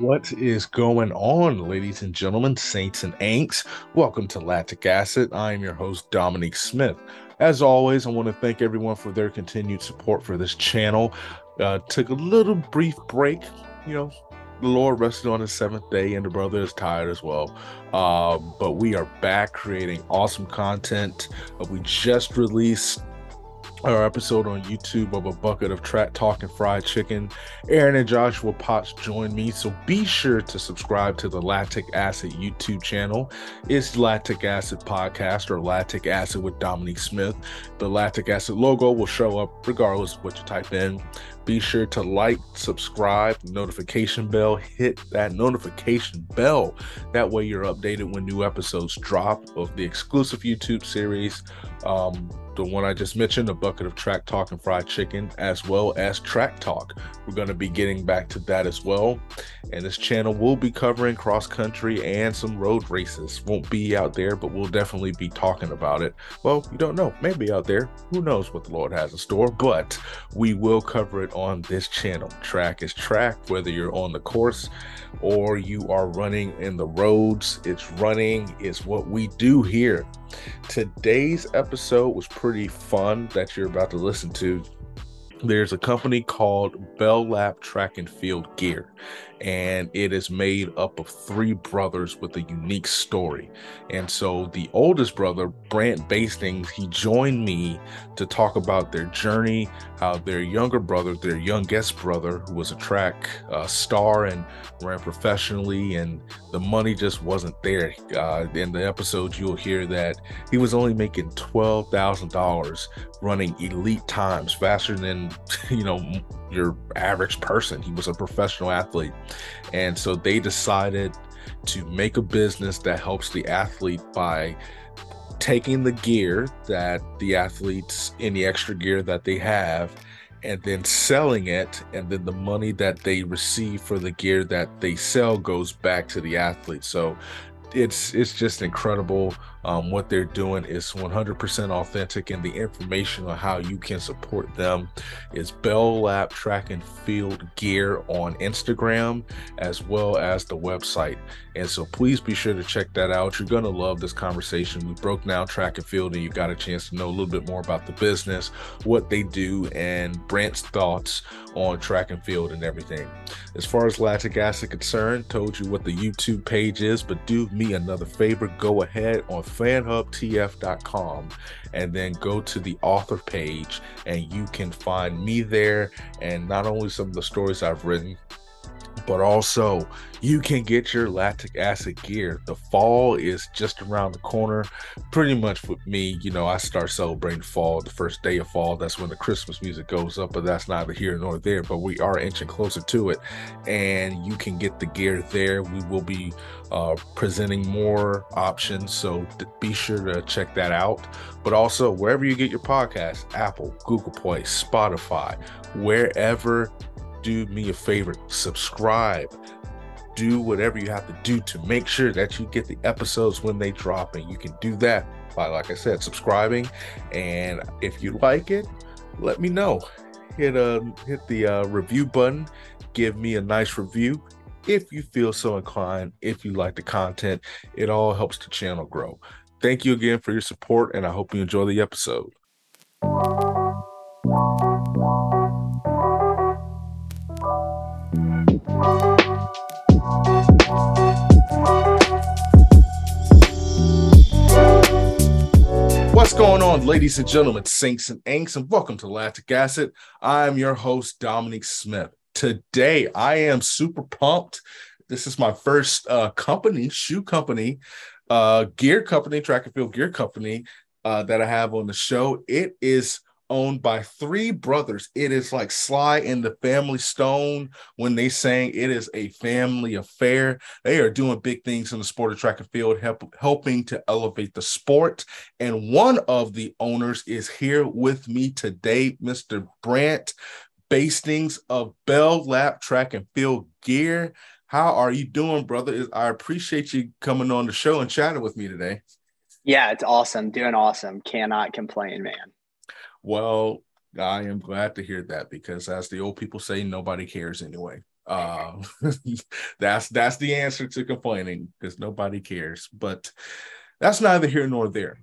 What is going on, ladies and gentlemen, saints and ain'ts? Welcome to Lactic Acid. I am your host, Dominique Smith. As always, I want to thank everyone for their continued support for this channel. Uh, took a little brief break, you know, the Lord rested on the seventh day, and the brother is tired as well. Uh, but we are back creating awesome content. Uh, we just released our episode on YouTube of a bucket of track talking fried chicken. Aaron and Joshua Potts joined me, so be sure to subscribe to the Lactic Acid YouTube channel. It's Lactic Acid Podcast or Lactic Acid with Dominique Smith. The Lactic Acid logo will show up regardless of what you type in. Be sure to like, subscribe, notification bell, hit that notification bell. That way you're updated when new episodes drop of the exclusive YouTube series. Um, the one I just mentioned, a bucket of track talk and fried chicken, as well as track talk. We're going to be getting back to that as well. And this channel will be covering cross country and some road races. Won't be out there, but we'll definitely be talking about it. Well, you don't know, maybe out there. Who knows what the Lord has in store, but we will cover it on this channel. Track is track, whether you're on the course or you are running in the roads. It's running, it's what we do here. Today's episode was pretty fun that you're about to listen to. There's a company called Bell Lap Track and Field Gear and it is made up of three brothers with a unique story. And so the oldest brother, Brant Bastings, he joined me to talk about their journey, how their younger brother, their youngest brother, who was a track uh, star and ran professionally, and the money just wasn't there. Uh, in the episode, you'll hear that he was only making twelve thousand dollars running elite times, faster than you know your average person. He was a professional athlete. And so they decided to make a business that helps the athlete by taking the gear that the athletes any extra gear that they have and then selling it and then the money that they receive for the gear that they sell goes back to the athlete. So it's it's just incredible um, what they're doing is 100% authentic and the information on how you can support them is bell lap track and field gear on instagram as well as the website. And so please be sure to check that out. You're going to love this conversation. We broke down track and field and you got a chance to know a little bit more about the business what they do and brant's thoughts on track and field and everything. As far as lactic acid concerned told you what the youtube page is but do me another favor. Go ahead on fanhubtf.com and then go to the author page and you can find me there and not only some of the stories I've written but also you can get your lactic acid gear. The fall is just around the corner. Pretty much with me, you know, I start celebrating fall the first day of fall. That's when the Christmas music goes up, but that's neither here nor there. But we are inching closer to it, and you can get the gear there. We will be uh, presenting more options, so be sure to check that out. But also, wherever you get your podcast Apple, Google Play, Spotify, wherever do me a favor subscribe. Do whatever you have to do to make sure that you get the episodes when they drop and you can do that by like i said subscribing. And if you like it let me know. Hit uh hit the uh, review button. Give me a nice review if you feel so inclined if you like the content. It all helps the channel grow. Thank you again for your support and i hope you enjoy the episode What's going on, ladies and gentlemen, saints and ain'ts, and welcome to Lactic Acid. I'm your host, Dominic Smith. Today, I am super pumped. This is my first uh, company, shoe company, uh, gear company, track and field gear company uh, that I have on the show. It is owned by three brothers. It is like Sly and the Family Stone when they saying it is a family affair. They are doing big things in the sport of track and field, help, helping to elevate the sport. And one of the owners is here with me today, Mr. Brant Bastings of Bell Lap Track and Field Gear. How are you doing, brother? I appreciate you coming on the show and chatting with me today. Yeah, it's awesome. Doing awesome. Cannot complain, man. Well, I am glad to hear that because, as the old people say, nobody cares anyway. Uh, that's that's the answer to complaining because nobody cares. But that's neither here nor there.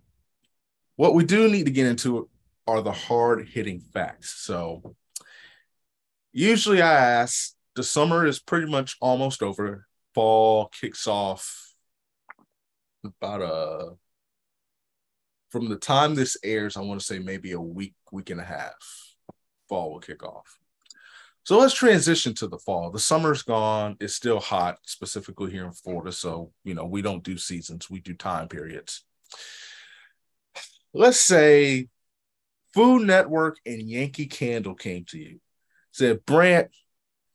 What we do need to get into are the hard hitting facts. So usually I ask the summer is pretty much almost over. Fall kicks off about a uh, from the time this airs, I want to say maybe a week, week and a half. Fall will kick off. So let's transition to the fall. The summer's gone. It's still hot, specifically here in Florida. So, you know, we don't do seasons, we do time periods. Let's say Food Network and Yankee Candle came to you, said, Brant,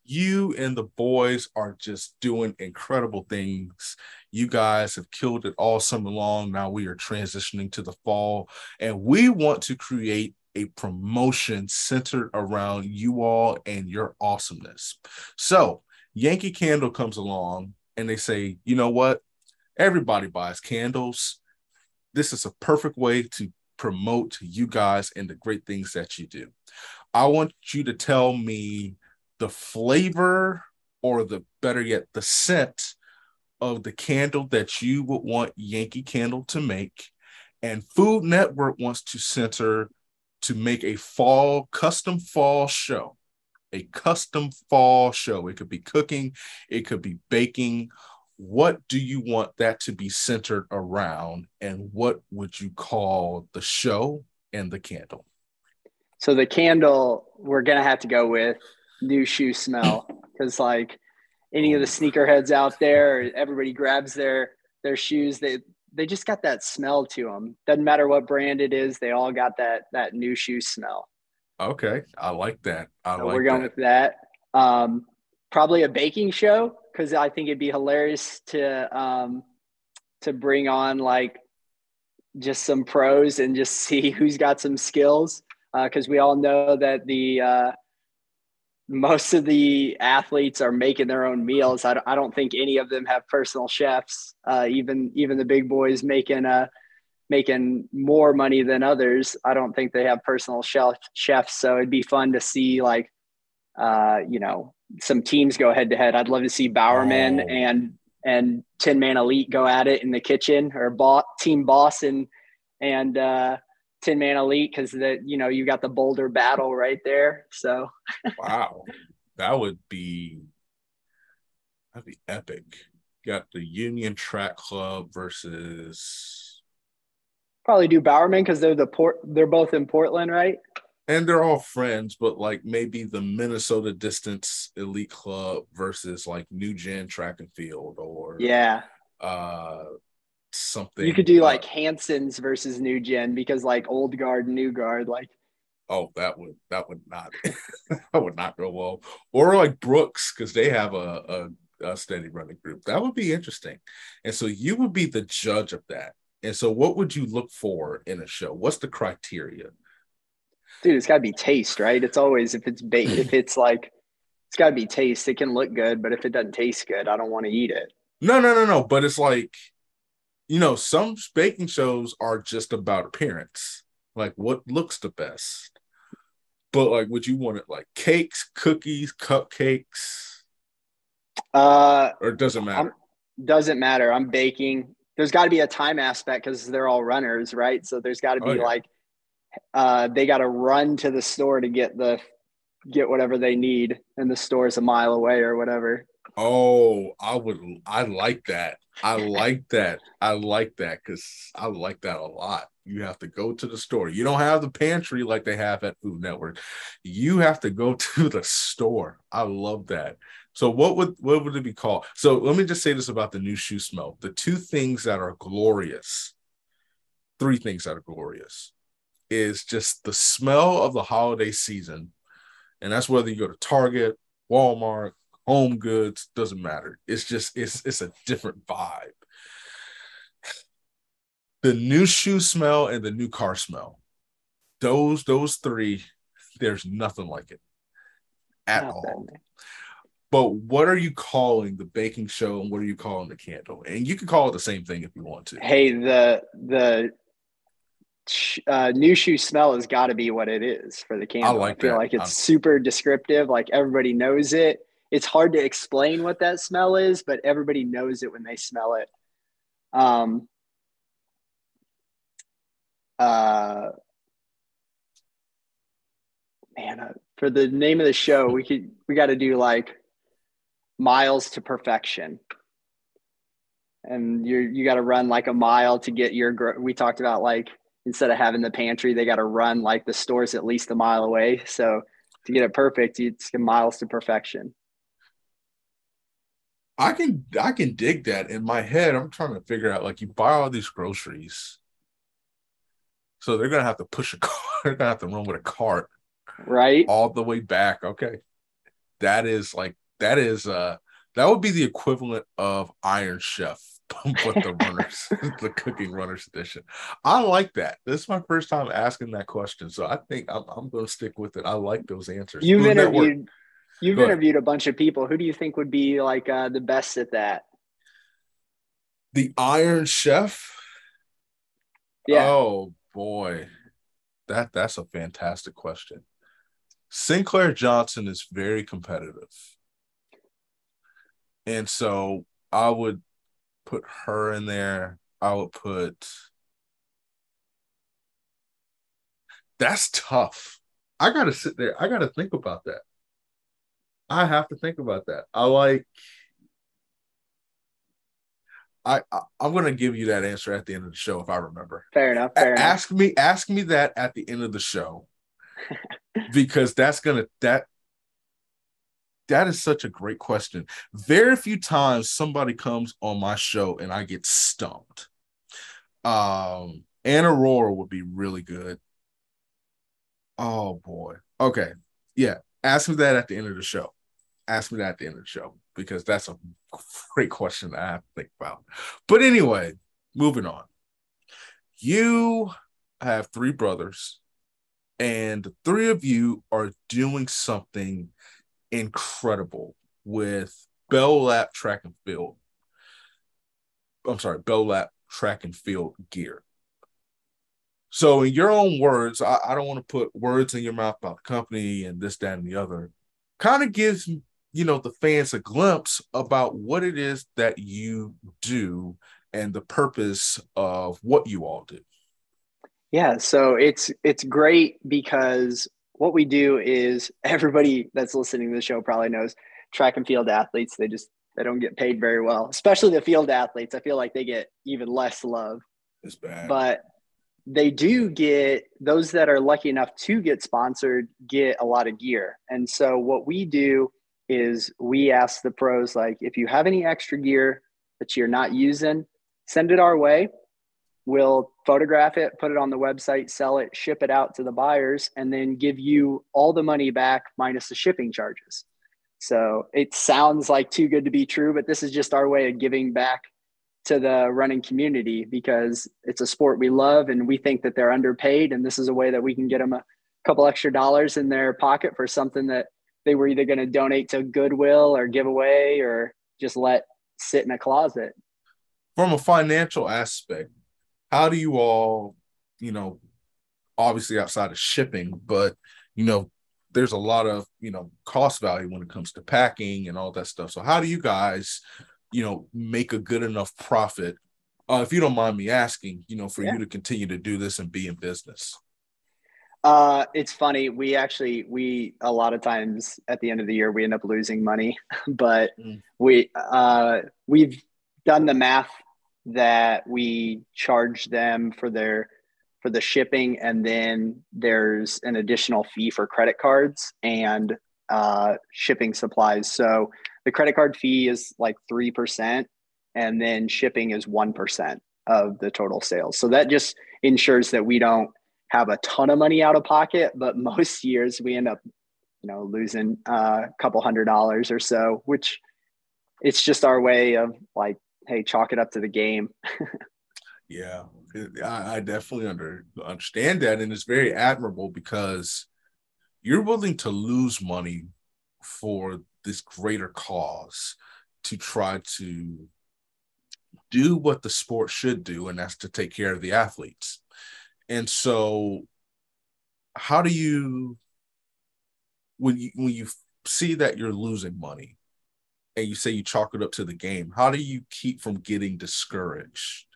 you and the boys are just doing incredible things. You guys have killed it all summer long. Now we are transitioning to the fall, and we want to create a promotion centered around you all and your awesomeness. So, Yankee Candle comes along and they say, you know what? Everybody buys candles. This is a perfect way to promote you guys and the great things that you do. I want you to tell me the flavor or the better yet, the scent of the candle that you would want Yankee Candle to make. And Food Network wants to center to make a fall custom fall show a custom fall show. It could be cooking it could be baking. What do you want that to be centered around and what would you call the show and the candle? So the candle we're gonna have to go with new shoe smell. Because like any of the sneakerheads out there everybody grabs their their shoes they they just got that smell to them. Doesn't matter what brand it is, they all got that that new shoe smell. Okay, I like that. I so like we're going that. with that. Um, probably a baking show because I think it'd be hilarious to um, to bring on like just some pros and just see who's got some skills because uh, we all know that the uh, most of the athletes are making their own meals. I don't, I don't think any of them have personal chefs. Uh, even even the big boys making uh making more money than others. I don't think they have personal chef chefs. So it'd be fun to see like uh, you know some teams go head to head. I'd love to see Bowerman oh. and and Tin Man Elite go at it in the kitchen or bo- Team Boss and and uh, Tin Man Elite because that you know you got the Boulder battle right there. So wow, that would be that'd be epic. got the Union Track Club versus probably do Bowerman because they're the port. They're both in Portland, right? And they're all friends, but like maybe the Minnesota Distance Elite Club versus like New Gen Track and Field, or yeah, uh, something. You could do like Hanson's versus New Gen because like old guard, new guard, like. Oh, that would that would not that would not go well. Or like Brooks because they have a, a a steady running group. That would be interesting. And so you would be the judge of that. And so what would you look for in a show? What's the criteria? Dude, it's gotta be taste, right? It's always if it's baked, if it's like it's gotta be taste. It can look good, but if it doesn't taste good, I don't want to eat it. No, no, no, no. But it's like you know, some baking shows are just about appearance, like what looks the best. But like, would you want it like cakes, cookies, cupcakes? Uh, or doesn't matter. I'm, doesn't matter. I'm baking. There's got to be a time aspect because they're all runners, right? So there's got to be oh, yeah. like, uh, they got to run to the store to get the get whatever they need, and the store is a mile away or whatever. Oh, I would. I like that. I like that. I like that because I like that a lot. You have to go to the store. You don't have the pantry like they have at Food Network. You have to go to the store. I love that. So what would what would it be called? So let me just say this about the new shoe smell. The two things that are glorious, three things that are glorious, is just the smell of the holiday season, and that's whether you go to Target, Walmart, home goods doesn't matter. It's just it's it's a different vibe. The new shoe smell and the new car smell. Those those three there's nothing like it at Not all. But what are you calling the baking show and what are you calling the candle? And you can call it the same thing if you want to. Hey the the uh, new shoe smell has got to be what it is for the candle. I, like I feel that. like it's I'm... super descriptive. Like everybody knows it it's hard to explain what that smell is, but everybody knows it when they smell it. Um, uh, man, uh, for the name of the show, we could we got to do like miles to perfection, and you you got to run like a mile to get your. We talked about like instead of having the pantry, they got to run like the stores at least a mile away. So to get it perfect, it's miles to perfection. I can I can dig that in my head. I'm trying to figure out like you buy all these groceries, so they're gonna have to push a car. they're gonna have to run with a cart, right, all the way back. Okay, that is like that is uh that would be the equivalent of Iron Chef, but the runners, the cooking runners edition. I like that. This is my first time asking that question, so I think I'm, I'm going to stick with it. I like those answers. You've Food interviewed Network. You've interviewed a bunch of people. Who do you think would be like uh, the best at that? The Iron Chef. Yeah. Oh boy, that that's a fantastic question. Sinclair Johnson is very competitive, and so I would put her in there. I would put. That's tough. I gotta sit there. I gotta think about that. I have to think about that. I like. I, I am gonna give you that answer at the end of the show if I remember. Fair enough. Fair ask enough. me ask me that at the end of the show because that's gonna that that is such a great question. Very few times somebody comes on my show and I get stumped. Um, Anna Rohrer would be really good. Oh boy. Okay. Yeah. Ask me that at the end of the show ask me that at the end of the show because that's a great question I have to think about. But anyway, moving on. You have three brothers, and the three of you are doing something incredible with Bell Lap Track and Field. I'm sorry, Bell Lap Track and Field gear. So, in your own words, I, I don't want to put words in your mouth about the company and this, that, and the other. Kind of gives you know the fans a glimpse about what it is that you do and the purpose of what you all do. Yeah so it's it's great because what we do is everybody that's listening to the show probably knows track and field athletes they just they don't get paid very well especially the field athletes. I feel like they get even less love. It's bad. But they do get those that are lucky enough to get sponsored get a lot of gear. And so what we do is we ask the pros like if you have any extra gear that you're not using send it our way. We'll photograph it put it on the website sell it ship it out to the buyers and then give you all the money back minus the shipping charges. So it sounds like too good to be true but this is just our way of giving back to the running community because it's a sport we love and we think that they're underpaid and this is a way that we can get them a couple extra dollars in their pocket for something that they were either going to donate to Goodwill or give away or just let sit in a closet. From a financial aspect, how do you all, you know, obviously outside of shipping, but you know, there's a lot of you know cost value when it comes to packing and all that stuff. So how do you guys, you know, make a good enough profit? Uh, if you don't mind me asking, you know, for yeah. you to continue to do this and be in business. Uh, it's funny. We actually we a lot of times at the end of the year we end up losing money, but mm. we uh, we've done the math that we charge them for their for the shipping, and then there's an additional fee for credit cards and uh, shipping supplies. So the credit card fee is like three percent, and then shipping is one percent of the total sales. So that just ensures that we don't have a ton of money out of pocket, but most years we end up, you know, losing uh, a couple hundred dollars or so, which it's just our way of like, hey, chalk it up to the game. yeah, I, definitely under, understand that, and it's very admirable because you're willing to lose money for this greater cause to try to do what the sport should do, and that's to take care of the athletes. And so, how do you when you when you see that you're losing money, and you say you chalk it up to the game, how do you keep from getting discouraged?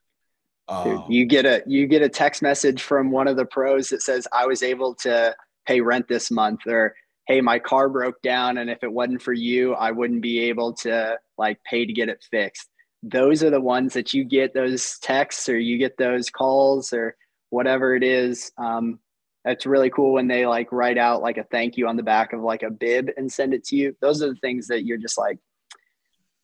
Um, you get a you get a text message from one of the pros that says I was able to pay rent this month or hey my car broke down and if it wasn't for you I wouldn't be able to like pay to get it fixed. Those are the ones that you get those texts or you get those calls or whatever it is. Um, it's really cool when they like write out like a thank you on the back of like a bib and send it to you. Those are the things that you're just like,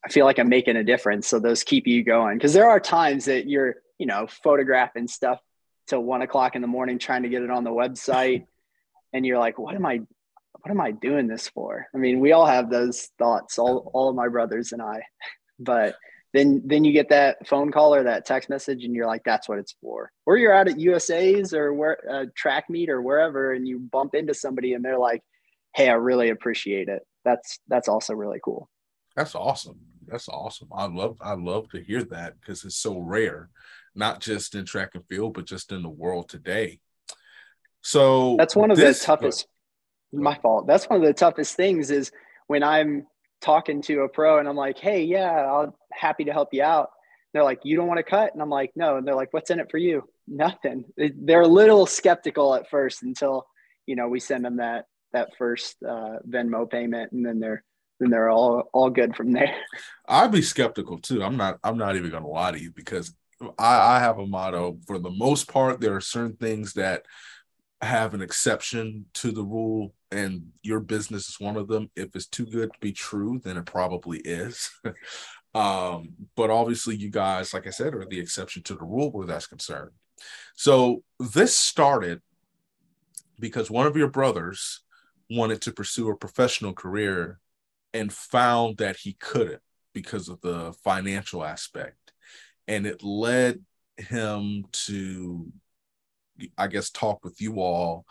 I feel like I'm making a difference. So those keep you going. Cause there are times that you're you know, photographing stuff till one o'clock in the morning trying to get it on the website. And you're like, what am I, what am I doing this for? I mean, we all have those thoughts, all, all of my brothers and I, but then, then you get that phone call or that text message and you're like, that's what it's for. Or you're out at USA's or where uh, track meet or wherever, and you bump into somebody and they're like, Hey, I really appreciate it. That's, that's also really cool. That's awesome. That's awesome. I love, I love to hear that because it's so rare not just in track and field, but just in the world today. So that's one of this, the toughest. My fault. That's one of the toughest things is when I'm talking to a pro and I'm like, "Hey, yeah, I'm happy to help you out." They're like, "You don't want to cut?" And I'm like, "No." And they're like, "What's in it for you?" Nothing. They're a little skeptical at first until you know we send them that that first uh, Venmo payment, and then they're then they're all all good from there. I'd be skeptical too. I'm not. I'm not even to lie to you because I, I have a motto. For the most part, there are certain things that have an exception to the rule, and your business is one of them. If it's too good to be true, then it probably is. um, but obviously, you guys, like I said, are the exception to the rule where that's concerned. So this started because one of your brothers wanted to pursue a professional career and found that he couldn't because of the financial aspect and it led him to i guess talk with you all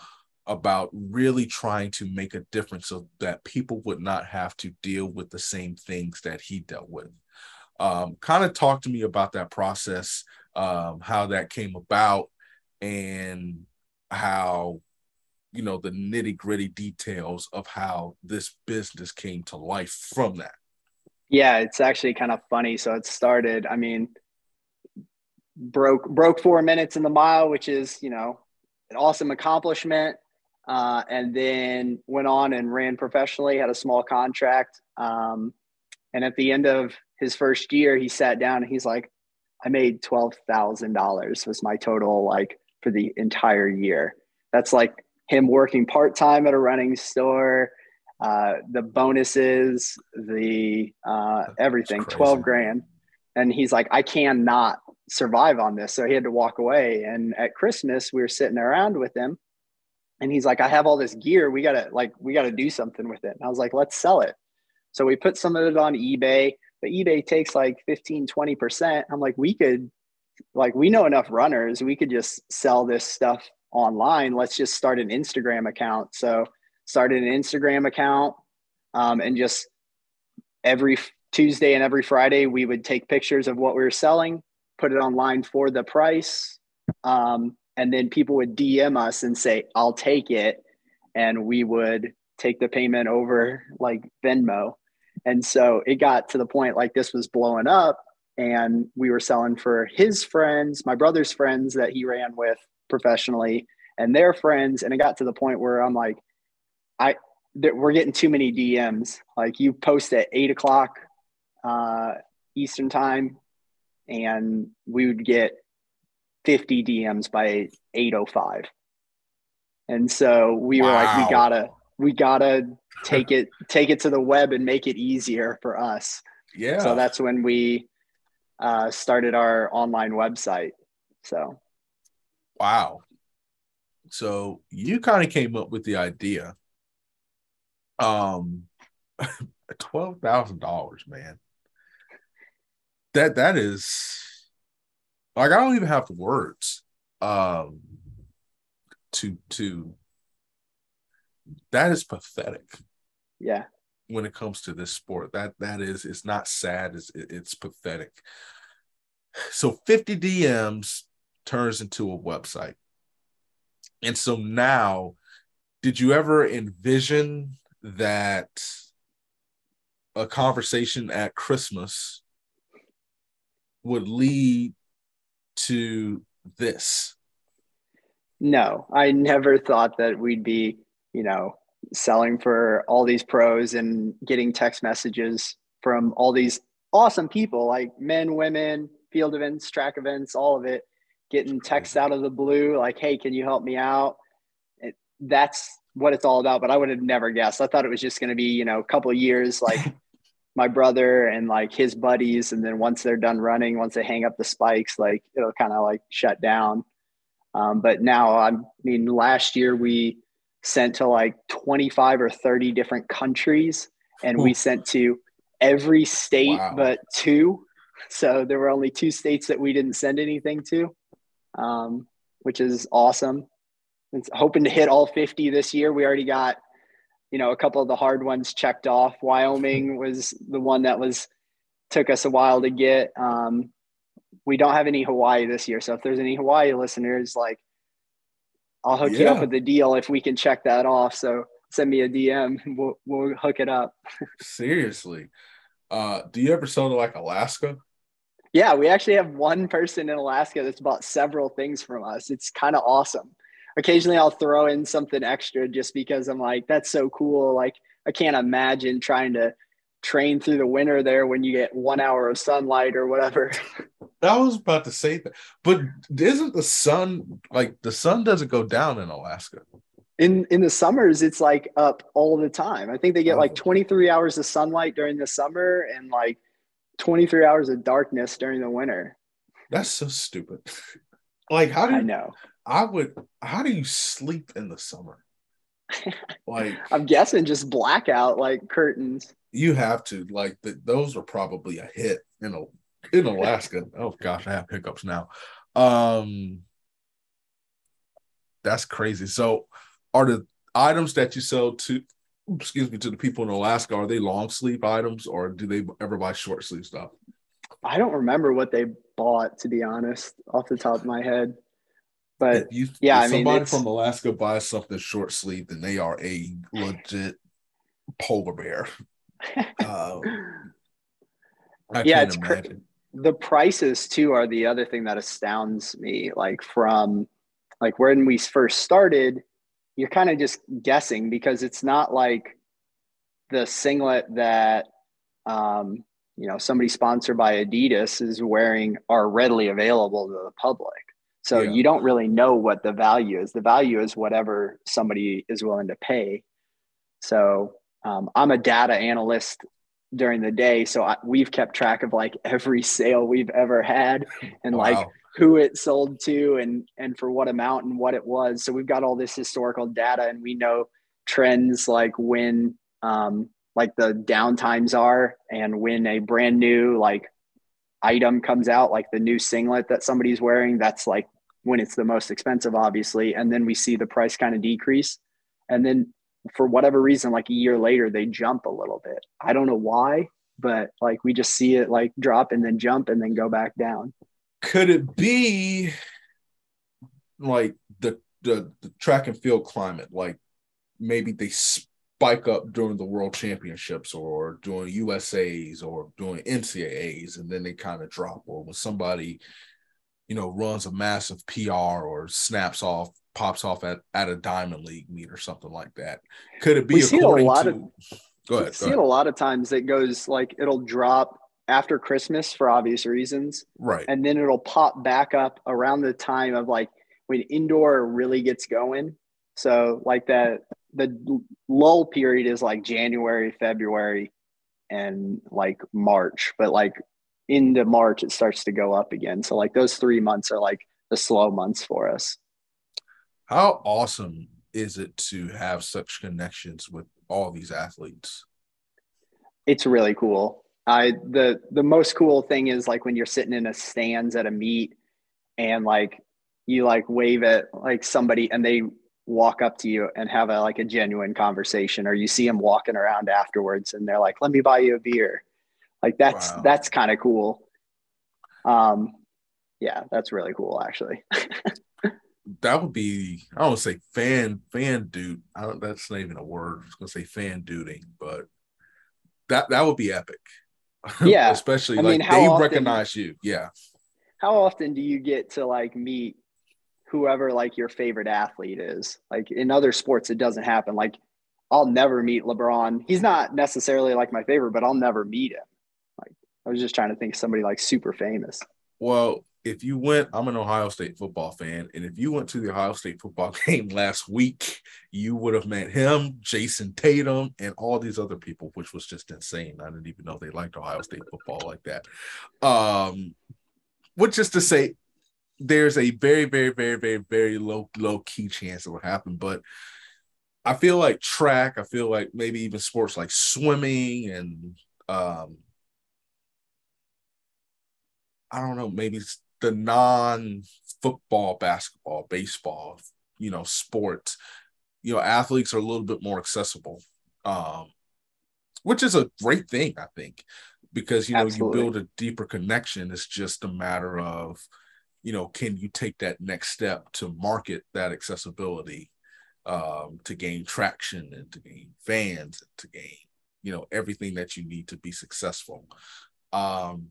about really trying to make a difference so that people would not have to deal with the same things that he dealt with. Um, kind of talk to me about that process um, how that came about and how you know the nitty gritty details of how this business came to life from that. Yeah it's actually kind of funny. So it started i mean broke broke four minutes in the mile, which is you know an awesome accomplishment. Uh, and then went on and ran professionally, had a small contract. Um, and at the end of his first year, he sat down and he's like, I made $12,000 was my total like for the entire year. That's like him working part time at a running store, uh, the bonuses, the uh, everything, 12 grand. And he's like, I cannot survive on this. So he had to walk away. And at Christmas, we were sitting around with him and he's like, I have all this gear. We gotta like, we gotta do something with it. And I was like, let's sell it. So we put some of it on eBay, but eBay takes like 15, 20%. I'm like, we could, like, we know enough runners. We could just sell this stuff online. Let's just start an Instagram account. So started an Instagram account um, and just every Tuesday and every Friday, we would take pictures of what we were selling, put it online for the price. Um, and then people would DM us and say, I'll take it. And we would take the payment over like Venmo. And so it got to the point like this was blowing up and we were selling for his friends, my brother's friends that he ran with professionally and their friends. And it got to the point where I'm like, I, we're getting too many DMs. Like you post at eight o'clock uh, Eastern time, and we would get 50 DMs by 805. And so we wow. were like, we gotta, we gotta take it, take it to the web and make it easier for us. Yeah. So that's when we uh, started our online website. So, wow. So you kind of came up with the idea. Um, twelve thousand dollars, man that that is like I don't even have the words um to to that is pathetic. Yeah. When it comes to this sport, that that is it's not sad, it's it's pathetic. So 50 DMs turns into a website. And so now did you ever envision that a conversation at Christmas would lead to this. No, I never thought that we'd be, you know, selling for all these pros and getting text messages from all these awesome people like men, women, field events, track events, all of it, getting text out of the blue like, hey, can you help me out? It, that's what it's all about. But I would have never guessed. I thought it was just going to be, you know, a couple years like my brother and like his buddies. And then once they're done running, once they hang up the spikes, like it'll kind of like shut down. Um, but now, I mean, last year we sent to like 25 or 30 different countries and we sent to every state wow. but two. So there were only two states that we didn't send anything to, um, which is awesome. It's hoping to hit all 50 this year. We already got, you know, a couple of the hard ones checked off. Wyoming was the one that was took us a while to get. Um, we don't have any Hawaii this year. So if there's any Hawaii listeners, like I'll hook yeah. you up with the deal if we can check that off. So send me a DM. We'll, we'll hook it up. Seriously. Uh, do you ever sell to like Alaska? Yeah, we actually have one person in Alaska that's bought several things from us. It's kind of awesome. Occasionally I'll throw in something extra just because I'm like, that's so cool. Like I can't imagine trying to train through the winter there when you get one hour of sunlight or whatever. I was about to say that, but isn't the sun like the sun doesn't go down in Alaska? In in the summers, it's like up all the time. I think they get like 23 hours of sunlight during the summer and like 23 hours of darkness during the winter. That's so stupid. like how do you, I know? I would. How do you sleep in the summer? Like I'm guessing just blackout like curtains. You have to like the, those are probably a hit in a in Alaska. oh gosh, I have hiccups now. Um, that's crazy. So, are the items that you sell to, excuse me, to the people in Alaska, are they long sleeve items or do they ever buy short sleeve stuff? I don't remember what they bought, to be honest, off the top of my head. But if you, yeah, I mean, somebody from Alaska buys something short sleeve, then they are a legit polar bear. uh, I yeah, it's imagine. the prices too are the other thing that astounds me. Like from like when we first started you're kind of just guessing because it's not like the singlet that um, you know somebody sponsored by adidas is wearing are readily available to the public so yeah. you don't really know what the value is the value is whatever somebody is willing to pay so um, i'm a data analyst during the day. So I, we've kept track of like every sale we've ever had and wow. like who it sold to and and for what amount and what it was. So we've got all this historical data and we know trends like when um like the downtimes are and when a brand new like item comes out like the new singlet that somebody's wearing that's like when it's the most expensive obviously and then we see the price kind of decrease and then for whatever reason, like a year later, they jump a little bit. I don't know why, but like we just see it like drop and then jump and then go back down. Could it be like the the, the track and field climate? Like maybe they spike up during the world championships or doing USAs or doing NCAAs and then they kind of drop or when somebody you know runs a massive PR or snaps off pops off at, at a diamond league meet or something like that. Could it be we see a lot to, of go ahead. See it a lot of times it goes like it'll drop after Christmas for obvious reasons. Right. And then it'll pop back up around the time of like when indoor really gets going. So like that the lull period is like January, February, and like March. But like into March it starts to go up again. So like those three months are like the slow months for us. How awesome is it to have such connections with all these athletes? It's really cool. I the the most cool thing is like when you're sitting in a stands at a meet and like you like wave at like somebody and they walk up to you and have a like a genuine conversation or you see them walking around afterwards and they're like let me buy you a beer like that's wow. that's kind of cool um yeah that's really cool actually that would be I don't say fan fan dude. I don't, that's not even a word. I was gonna say fan duding, but that that would be epic. Yeah. especially I like mean, they often- recognize you. Yeah, How often do you get to like meet whoever like your favorite athlete is? Like in other sports, it doesn't happen. Like I'll never meet LeBron. He's not necessarily like my favorite, but I'll never meet him. Like I was just trying to think somebody like super famous. Well, if you went, I'm an Ohio State football fan, and if you went to the Ohio State football game last week, you would have met him, Jayson Tatum, and all these other people, which was just insane. I didn't even know they liked Ohio State football like that. Um, which is to say, there's a very, very, very, very, very low, low key chance it will happen. But I feel like track, I feel like maybe even sports like swimming and um I don't know, maybe it's the non-football, basketball, baseball, you know, sports, you know, athletes are a little bit more accessible. Um, which is a great thing, I think, because you know, Absolutely. you build a deeper connection. It's just a matter of, you know, can you take that next step to market that accessibility, um, to gain traction and to gain fans and to gain, you know, everything that you need to be successful. Um,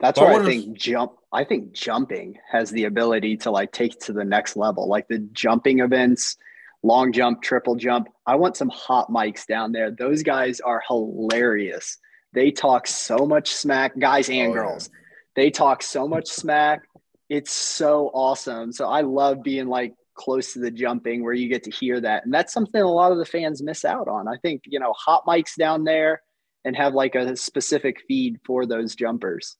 That's But I I think jump. I think jumping has the ability to like take to the next level, like the jumping events, long jump, triple jump. I want some hot mics down there. Those guys are hilarious. They talk so much smack, guys and Oh, yeah. They talk so much smack. It's so awesome. So I love being like close to the jumping where you get to hear that. And that's something a lot of the fans miss out on. I think, you know, hot mics down there and have like a specific feed for those jumpers.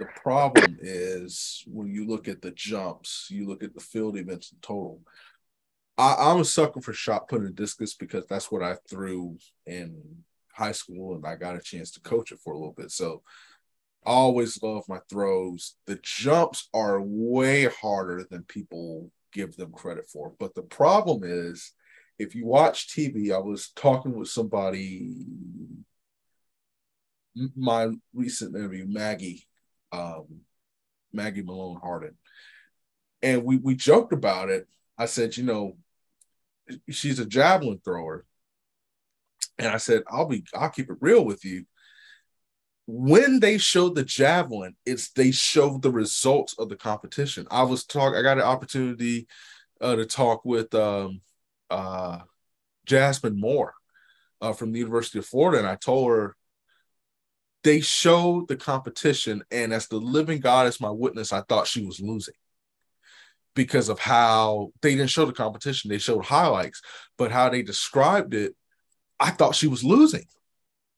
The problem is when you look at the jumps, you look at the field events in total. I, I'm a sucker for shot put and discus because that's what I threw in high school and I got a chance to coach it for a little bit. So always love my throws. The jumps are way harder than people give them credit for. But the problem is if you watch TV, I was talking with somebody, my recent interview, Maggie, um, Maggie Malone Hardin, and we we joked about it. I said, you know, she's a javelin thrower, and I said, I'll be, I'll keep it real with you. When they showed the javelin, it's they showed the results of the competition. I was talking, I got an opportunity uh, to talk with um, uh, Jasmine Moore uh, from the University of Florida, and I told her they showed the competition, and as the living God is my witness, I thought she was losing because of how they didn't show the competition. They showed highlights, but how they described it, I thought she was losing.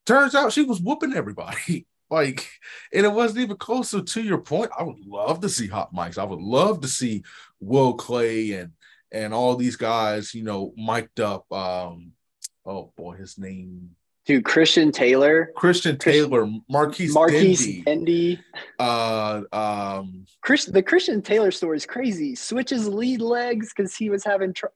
Turns out she was whooping everybody. Like, and it wasn't even close. So to your point, I would love to see hot mics. I would love to see Will Clay and and all these guys, you know, mic'd up. Um, oh boy, his name Dude, Christian Taylor, Christian Taylor, Marquis, Marquis Dendy. uh, um, Chris, the Christian Taylor story is crazy. Switches lead legs because he was having tr-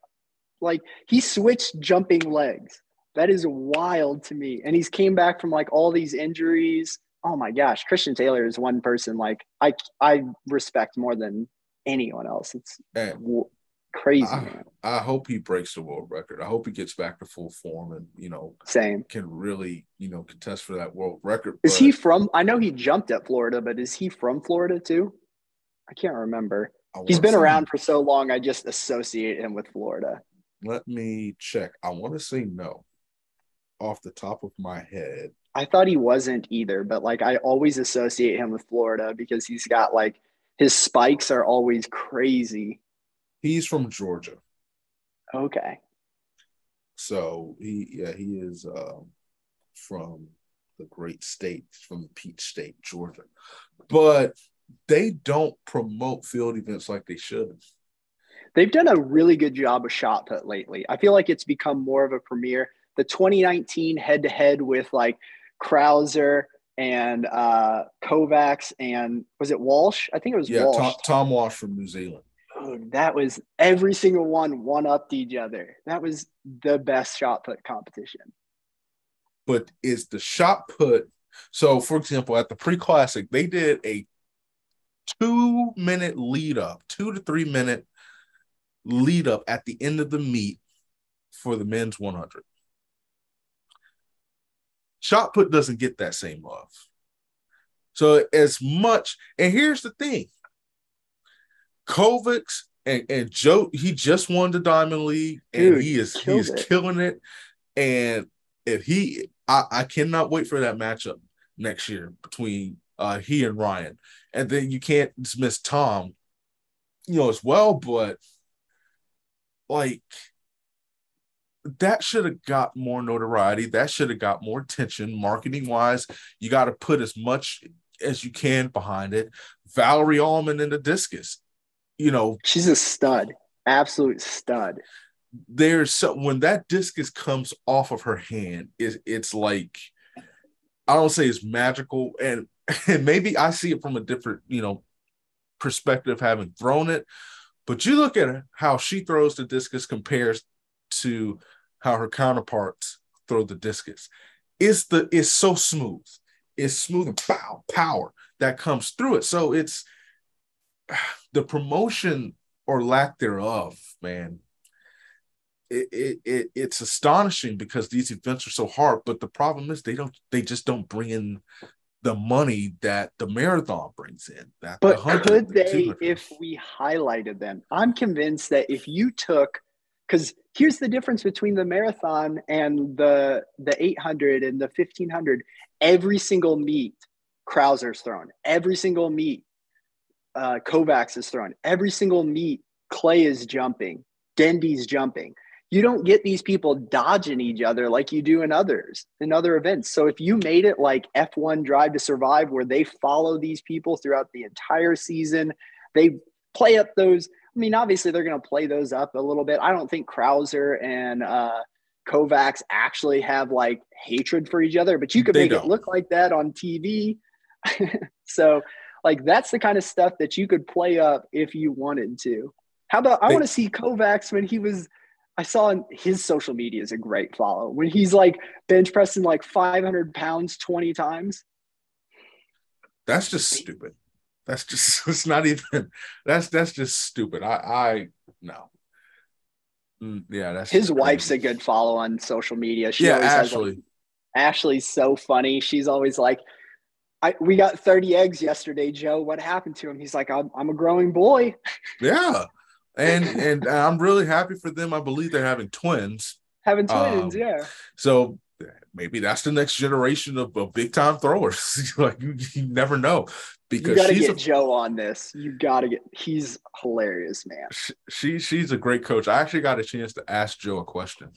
like he switched jumping legs. That is wild to me. And he's came back from like all these injuries. Oh my gosh, Christian Taylor is one person like I I respect more than anyone else. It's and w- crazy, I. I hope he breaks the world record. I hope he gets back to full form and you know Same. can really you know contest for that world record. Is But he from? I know he jumped at Florida, but is he from Florida too? I can't remember. I He's been around for so long. I just associate him with Florida. Let me check. I want to say no, off the top of my head. I thought he wasn't either, but like I always associate him with Florida because he's got like his spikes are always crazy. He's from Georgia, Okay. so he yeah he is um, from the great state, from the Peach State, Georgia, but they don't promote field events like they should. They've done a really good job of shot put lately. I feel like it's become more of a premiere. The 2019 head to head with like Crouser and uh, Kovacs and was it Walsh? I think it was Yeah, Walsh. Tom, Tom Walsh from New Zealand. Dude, that was every single one one upped each other. That was the best shot put competition. but is the shot put so for example at the pre-classic they did a two minute lead up two to three minute lead up at the end of the meet for the men's 100 shot put doesn't get that same love. So as much, and here's the thing: Kovacs and, and Joe, he just won the Diamond League, and Dude, he is he is it. killing it. And if he, I, I cannot wait for that matchup next year between uh, he and Ryan. And then you can't dismiss Tom, you know, as well, but like that should have got more notoriety. That should have got more attention marketing wise. You got to put as much as you can behind it. Valerie Allman in the discus, you know, she's a stud, absolute stud. There's so when that discus comes off of her hand, it, it's like I don't say it's magical, and and maybe I see it from a different, you know, perspective having thrown it. But you look at how she throws the discus compares to how her counterparts throw the discus. It's the it's so smooth. It's smooth and pow power that comes through it. So it's the promotion or lack thereof, man. It, it, it it's astonishing because these events are so hard, but the problem is they don't they just don't bring in the money that the marathon brings in. That but could they if we highlighted them? I'm convinced that if you took because here's the difference between the marathon and the the 800 and the 1500 every single meet Crouser's thrown. Every single meet uh, Kovacs is thrown. Every single meet Clay is jumping. Dendy's jumping. You don't get these people dodging each other like you do in others in other events. So if you made it like F1 Drive to Survive where they follow these people throughout the entire season they play up those I mean, obviously they're going to play those up a little bit. I don't think Crouser and uh, Kovacs actually have like hatred for each other, but you could they make don't. it look like that on TV. so, like, that's the kind of stuff that you could play up if you wanted to. How about I want to see Kovacs when he was. I saw his social media is a great follow when he's like bench pressing like 500 pounds 20 times. That's just stupid. That's just it's not even that's that's just stupid. I I no. Mm, yeah, that's his wife's a good follow on social media. She yeah, Ashley. Like, Ashley's so funny. She's always like, I, we got 30 eggs yesterday, Joe. What happened to him? He's like, I'm, I'm a growing boy. Yeah. And and I'm really happy for them. I believe they're having twins. Having twins, um, yeah. So maybe that's the next generation of, of big time throwers. like you, you, never know because you got to get a, Joe on this. You got to get. He's hilarious, man. She she's a great coach. I actually got a chance to ask Joe a question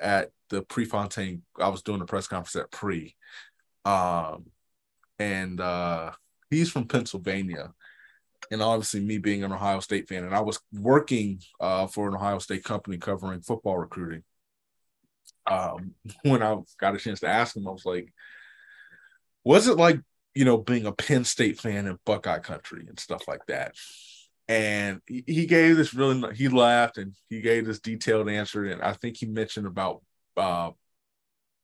at the Prefontaine. I was doing a press conference at Pre, um, and uh, he's from Pennsylvania. And obviously, me being an Ohio State fan, and I was working uh, for an Ohio State company covering football recruiting. Um, when I got a chance to ask him, I was like, "Was it like you know, being a Penn State fan in Buckeye country and stuff like that. And he gave this really, he laughed and he gave this detailed answer. And I think he mentioned about uh,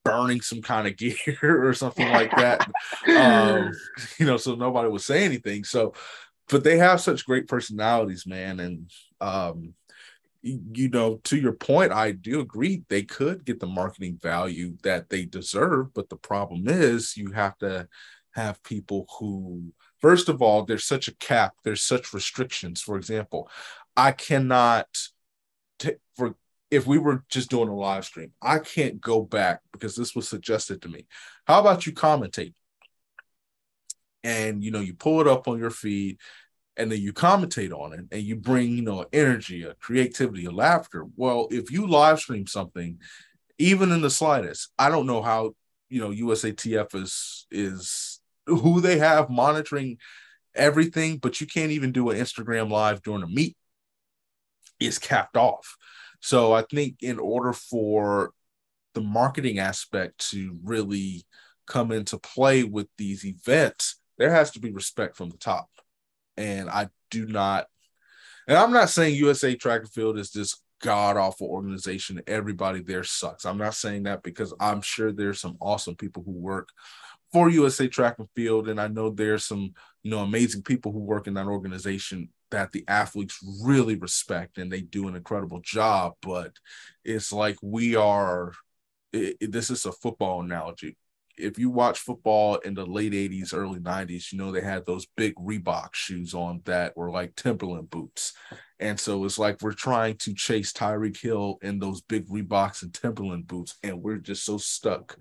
burning some kind of gear or something like that. um, you know, so nobody would say anything. So, but they have such great personalities, man. And, um, you know, to your point, I do agree they could get the marketing value that they deserve, but the problem is you have to have people who first of all there's such a cap there's such restrictions. For example i cannot t- for if we were just doing a live stream i can't go back because this was suggested to me. How about you commentate? And you know you pull it up on your feed and then you commentate on it and you bring you know energy a creativity a laughter well if you live stream something even in the slightest i don't know how you know usatf is is who they have monitoring everything, but you can't even do an Instagram live during a meet. Is capped off. So I think in order for the marketing aspect to really come into play with these events, there has to be respect from the top. And I do not, and I'm not saying USA Track and Field is this god awful organization. Everybody there sucks. I'm not saying that because I'm sure there's some awesome people who work for USA Track and Field, and I know there's some you know amazing people who work in that organization that the athletes really respect and they do an incredible job. But it's like we are. It, it, this is a football analogy. If you watch football in the late 80s, early 90s, you know they had those big Reebok shoes on that were like Timberland boots. And so it's like we're trying to chase Tyreek Hill in those big Reeboks and Timberland boots, and we're just so stuck,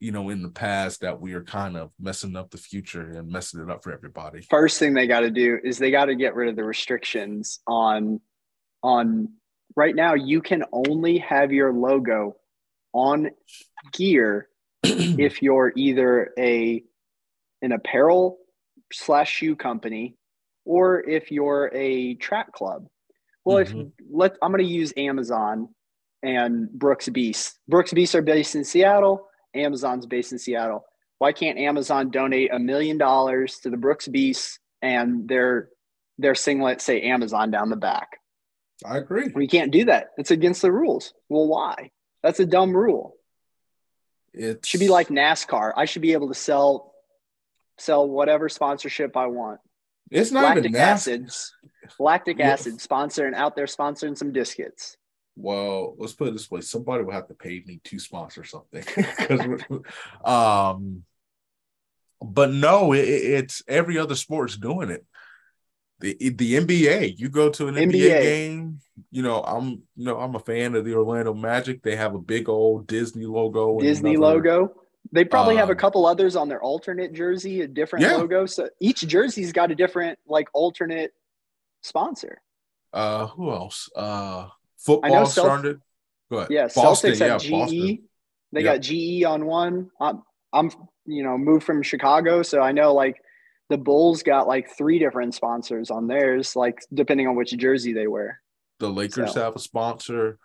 you know, in the past that we are kind of messing up the future and messing it up for everybody. First thing they got to do is they got to get rid of the restrictions on on right now you can only have your logo on gear if you're either a an apparel slash shoe company or if you're a track club. Well, mm-hmm. if let I'm going to use Amazon and Brooks Beast. Brooks Beast are based in Seattle. Amazon's based in Seattle. Why can't Amazon donate a million dollars to the Brooks Beast and their their singlet say Amazon down the back? I agree. We can't do that. It's against the rules. Well, why? That's a dumb rule. It should be like NASCAR. I should be able to sell sell whatever sponsorship I want. It's not lactic even acids. Lactic yeah. acid sponsoring out there sponsoring some biscuits. Well, let's put it this way: somebody will have to pay me to sponsor something. um, but no, it, it's every other sport's doing it the the NBA. You go to an NBA. NBA. game, you know, I'm you know, I'm a fan of the Orlando Magic. They have a big old Disney logo. Disney another, logo. They probably um, have a um, couple others on their alternate jersey, a different yeah. logo. So each jersey's got a different like alternate sponsor. Uh who else? Uh football I know started. Go ahead. Yeah, Boston, Celtics have yeah, GE. Boston. They yep. got GE on one. I'm, I'm you know moved from Chicago, so I know like the Bulls got like three different sponsors on theirs, like depending on which jersey they wear. The Lakers so. have a sponsor.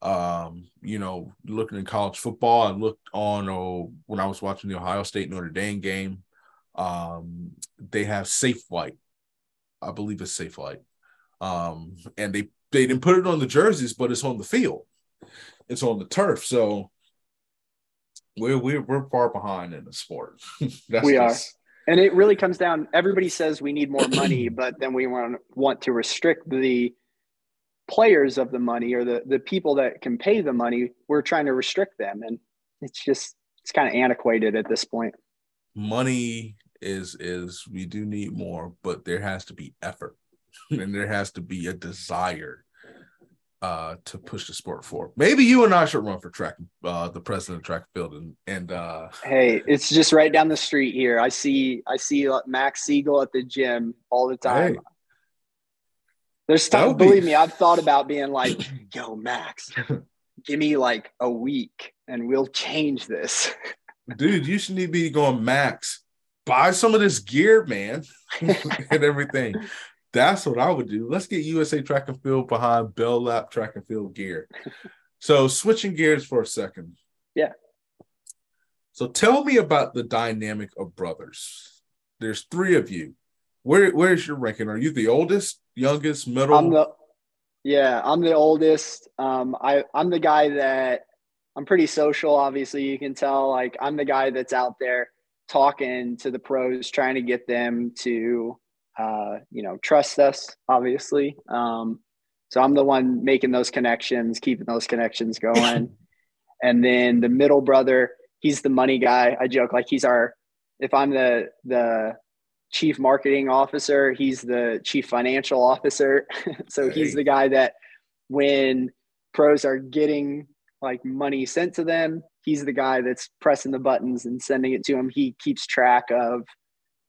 Um, you know, looking in college football, I looked on oh, when I was watching the Ohio State Notre Dame game. Um, they have Safelite, I believe it's Safelite. Um, and they they didn't put it on the jerseys, but it's on the field. It's on the turf. So we're we're, we're far behind in the sport. we just, and it really comes down everybody says we need more money but then we want want to restrict the players of the money or the the people that can pay the money we're trying to restrict them and it's just it's kind of antiquated at this point money is is we do need more but there has to be effort and there has to be a desire uh, to push the sport forward. Maybe you and I should run for track, uh, the president of track field, and and uh, hey, it's just right down the street here. I see I see Max Siegel at the gym all the time. Hey. There's stuff. Believe be... me, I've thought about being like, "Yo, Max, give me like a week, and we'll change this." Dude, you should need to be going, Max. Buy some of this gear, man, and everything. That's what I would do. Let's get USA Track and Field behind Bell Lap Track and Field gear. so switching gears for a second. Yeah. So tell me about the dynamic of brothers. There's three of you. Where where's your ranking? Are you the oldest, youngest, middle? I'm the yeah, I'm the oldest. Um, I I'm the guy that I'm pretty social. Obviously, you can tell. Like I'm the guy that's out there talking to the pros, trying to get them to uh, you know, trust us, obviously. Um, so I'm the one making those connections, keeping those connections going. and then the middle brother, he's the money guy. I joke like he's our, if I'm the, the chief marketing officer, he's the chief financial officer. so he's the guy that when pros are getting like money sent to them, he's the guy that's pressing the buttons and sending it to him. He keeps track of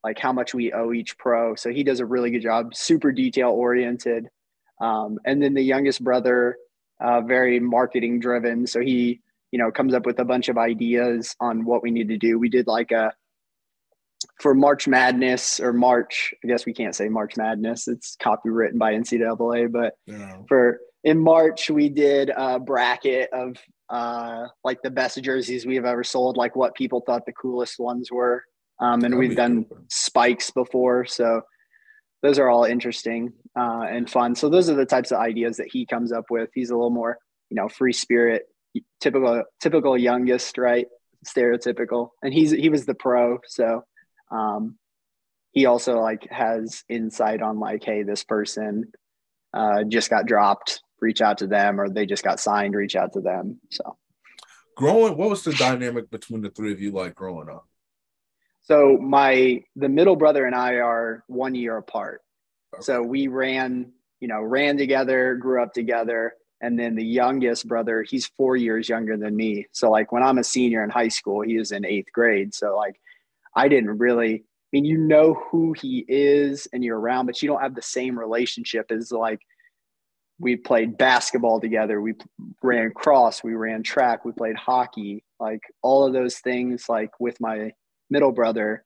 like how much we owe each pro. So he does a really good job, super detail oriented. Um, and then the youngest brother, uh, very marketing driven. So he, you know, comes up with a bunch of ideas on what we need to do. We did like a, for March Madness or March, I guess we can't say March Madness. It's copywritten by NCAA, but yeah. for in March we did a bracket of uh, like the best jerseys we've ever sold, like what people thought the coolest ones were. Um, and we've done spikes before. So those are all interesting uh, and fun. So those are the types of ideas that he comes up with. He's a little more, you know, free spirit, typical, typical youngest, right? Stereotypical. And he's, he was the pro. So um, he also like has insight on like, Hey, this person uh, just got dropped, reach out to them, or they just got signed, reach out to them. So growing, what was the dynamic between the three of you like growing up? So my the middle brother and I are one year apart. Okay. So we ran, you know, ran together, grew up together. And then the youngest brother, he's four years younger than me. So like when I'm a senior in high school, he is in eighth grade. So like I didn't really, I mean, you know who he is and you're around, but you don't have the same relationship as like we played basketball together. We ran cross, we ran track, we played hockey, like all of those things, like with my middle brother.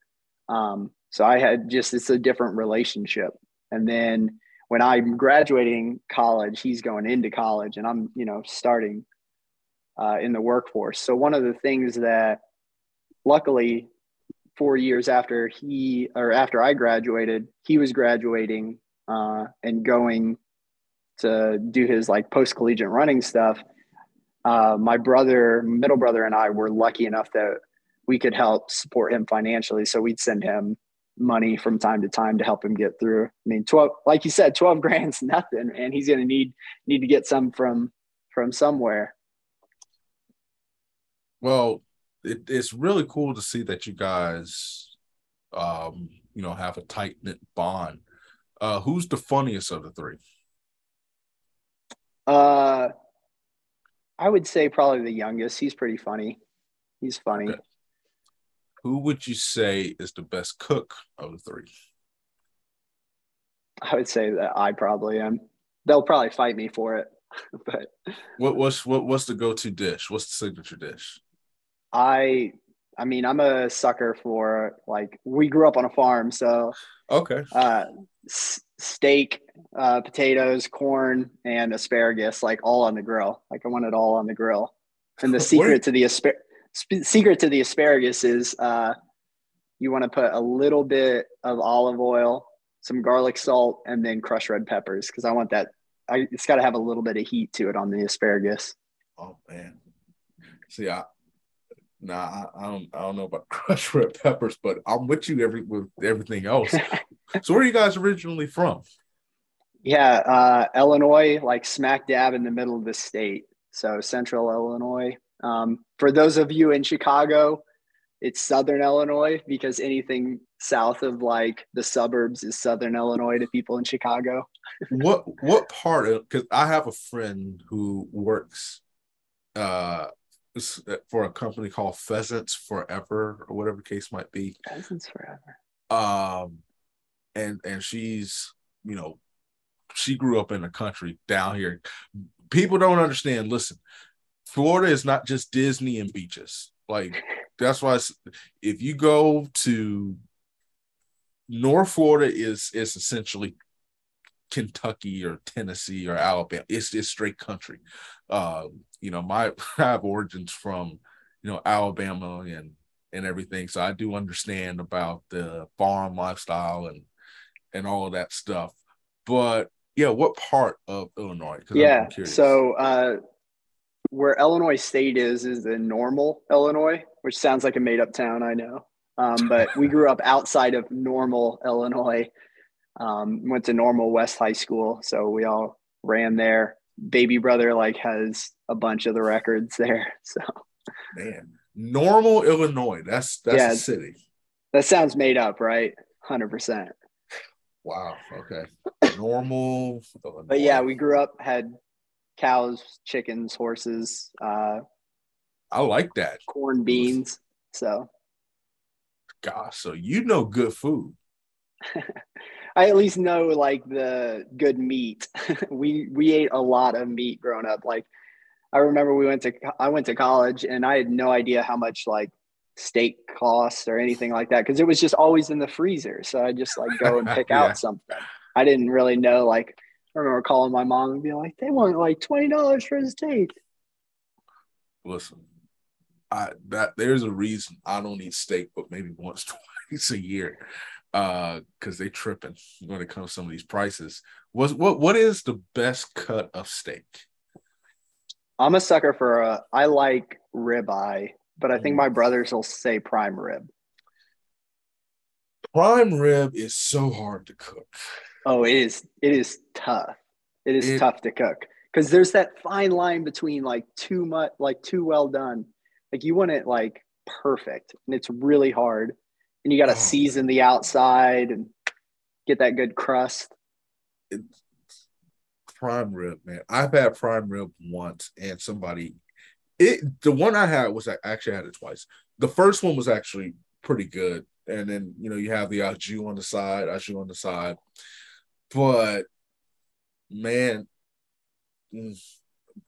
Um, so I had just, it's a different relationship. And then when I'm graduating college, he's going into college and I'm, you know, starting uh, in the workforce. So one of the things that luckily four years after he or after I graduated, he was graduating uh, and going to do his like post collegiate running stuff. Uh, my brother, middle brother, and I were lucky enough that we could help support him financially. So we'd send him money from time to time to help him get through. I mean, 12, like you said, 12 grand's nothing, and he's going to need, need to get some from, from somewhere. Well, it, it's really cool to see that you guys, um, you know, have a tight knit bond. Uh, who's the funniest of the three? Uh, I would say probably the youngest. He's pretty funny. He's funny. Okay. Who would you say is the best cook of the three? I would say that I probably am. They'll probably fight me for it, but what what's what what's the go to dish? What's the signature dish? I I mean I'm a sucker for like we grew up on a farm, so okay. Uh, s- steak, uh, potatoes, corn, and asparagus, like all on the grill. Like I want it all on the grill. And the secret to the asparagus sp- secret to the asparagus is uh, you want to put a little bit of olive oil, some garlic salt, and then crushed red peppers because I want that. I, it's got to have a little bit of heat to it on the asparagus. Oh man, see, I nah, I, I don't, I don't know about crushed red peppers, but I'm with you every with everything else. so, where are you guys originally from? Yeah, uh, Illinois, like smack dab in the middle of the state. So Central Illinois. Um, for those of you in Chicago, it's Southern Illinois because anything south of like the suburbs is Southern Illinois to people in Chicago. what what part of because I have a friend who works uh for a company called Pheasants Forever or whatever case might be. Pheasants Forever. Um and and she's you know she grew up in the country down here. People don't understand. Listen, Florida is not just Disney and beaches. Like that's why if you go to North Florida is is essentially Kentucky or Tennessee or Alabama. It's it's straight country. Uh, you know, my I have origins from you know Alabama and and everything, so I do understand about the farm lifestyle and and all of that stuff. But yeah, what part of Illinois? Yeah, so uh, where Illinois State is is in Normal, Illinois, which sounds like a made up town, I know. Um, but we grew up outside of Normal, Illinois. Um, went to Normal West High School, so we all ran there. Baby brother like has a bunch of the records there. So man, Normal, Illinois. That's that's yeah, a city. That sounds made up, right? Hundred percent. Wow. Okay. Normal. Illinois. But yeah, we grew up had cows, chickens, horses. Uh, I like that. Corn, beans. So, gosh, so you know good food. I at least know like the good meat. we we ate a lot of meat growing up. Like I remember we went to I went to college and I had no idea how much like steak costs or anything like that because it was just always in the freezer. So I just like go and pick yeah. out something. I didn't really know like I remember calling my mom and being like, they want like twenty dollars for his steak. Listen, I that there's a reason I don't eat steak, but maybe once twice a year, uh, because they tripping when it comes to some of these prices. Was what what is the best cut of steak? I'm a sucker for a. I like ribeye, but I think mm. my brothers will say prime rib. Prime rib is so hard to cook. Oh, it is. It is tough. It is it, tough to cook because there's that fine line between like too much, like too well done, Like you want it like perfect, and it's really hard. And you got to Oh, season the outside and get that good crust. It's prime rib, man. I've had prime rib once, and somebody, it the one I had was I actually had it twice. The first one was actually pretty good, and then you know you have the jus on the side, jus on the side, but man, mm,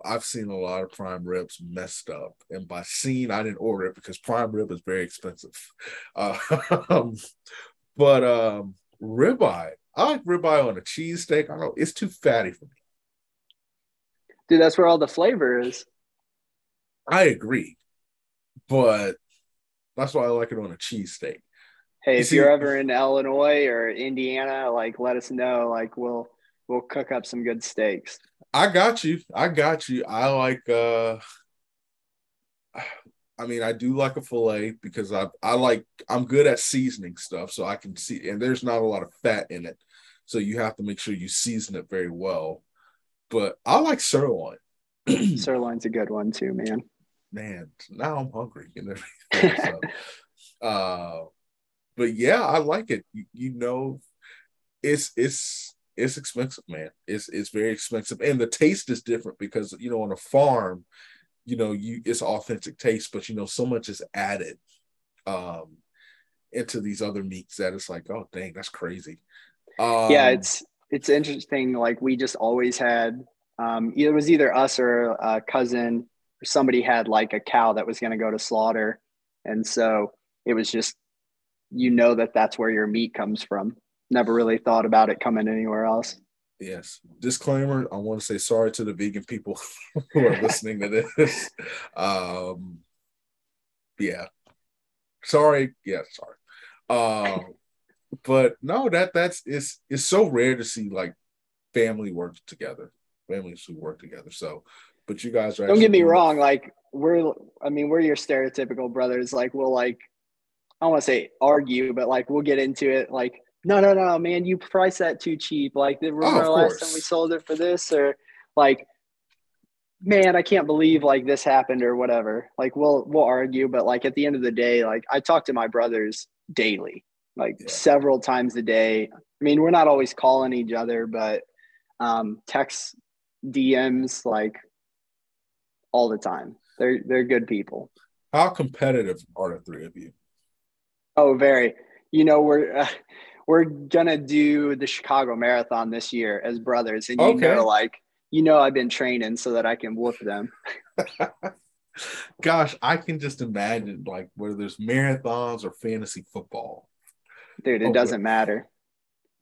I've seen a lot of prime ribs messed up, and by seen, I didn't order it because prime rib is very expensive. Uh, but um, ribeye, I like ribeye on a cheesesteak. I don't. It's too fatty for me. Dude, that's where all the flavor is. I agree, but that's why I like it on a cheesesteak. Hey, You if see- you're ever in Illinois or Indiana, like let us know. Like we'll we'll cook up some good steaks. I got you. I got you. I like. uh I mean, I do like a fillet because I I like I'm good at seasoning stuff, so I can see. And there's not a lot of fat in it, so you have to make sure you season it very well. But I like sirloin. Sirloin's a good one too, man. Man, now I'm hungry and everything. So, uh, but yeah, I like it. You, you know, it's it's it's expensive, man. It's it's very expensive, and the taste is different because you know on a farm, you know, you it's authentic taste, but you know, so much is added um into these other meats that it's like, oh dang, that's crazy. Um, yeah, it's it's interesting. Like we just always had um, it was either us or a cousin or somebody had like a cow that was going to go to slaughter, and so it was just you know that that's where your meat comes from. Never really thought about it coming anywhere else. Yes. Disclaimer: I want to say sorry to the vegan people who are listening to this. Um, yeah, sorry. Yeah, sorry. Um, but no, that that's it's it's so rare to see like family work together, families who work together. So, but you guys are. Don't get me wrong. Like we're, I mean, we're your stereotypical brothers. Like we'll like, I don't want to say argue, but like we'll get into it. Like, no, no, no, man, you priced that too cheap. Like, the remember of last time we sold it for this, or like, man, I can't believe like this happened or whatever. Like we'll we'll argue, but like at the end of the day, like I talk to my brothers daily, like Yeah. several times a day. I mean, we're not always calling each other, but um, text, DMs, like all the time. They're they're good people. How competitive are the three of you? Oh, very. You know, we're uh, we're gonna do the Chicago Marathon this year as brothers, and you Okay. know, like you know, I've been training so that I can whoop them. Gosh, I can just imagine like whether there's marathons or fantasy football. Dude, Oh, it doesn't matter.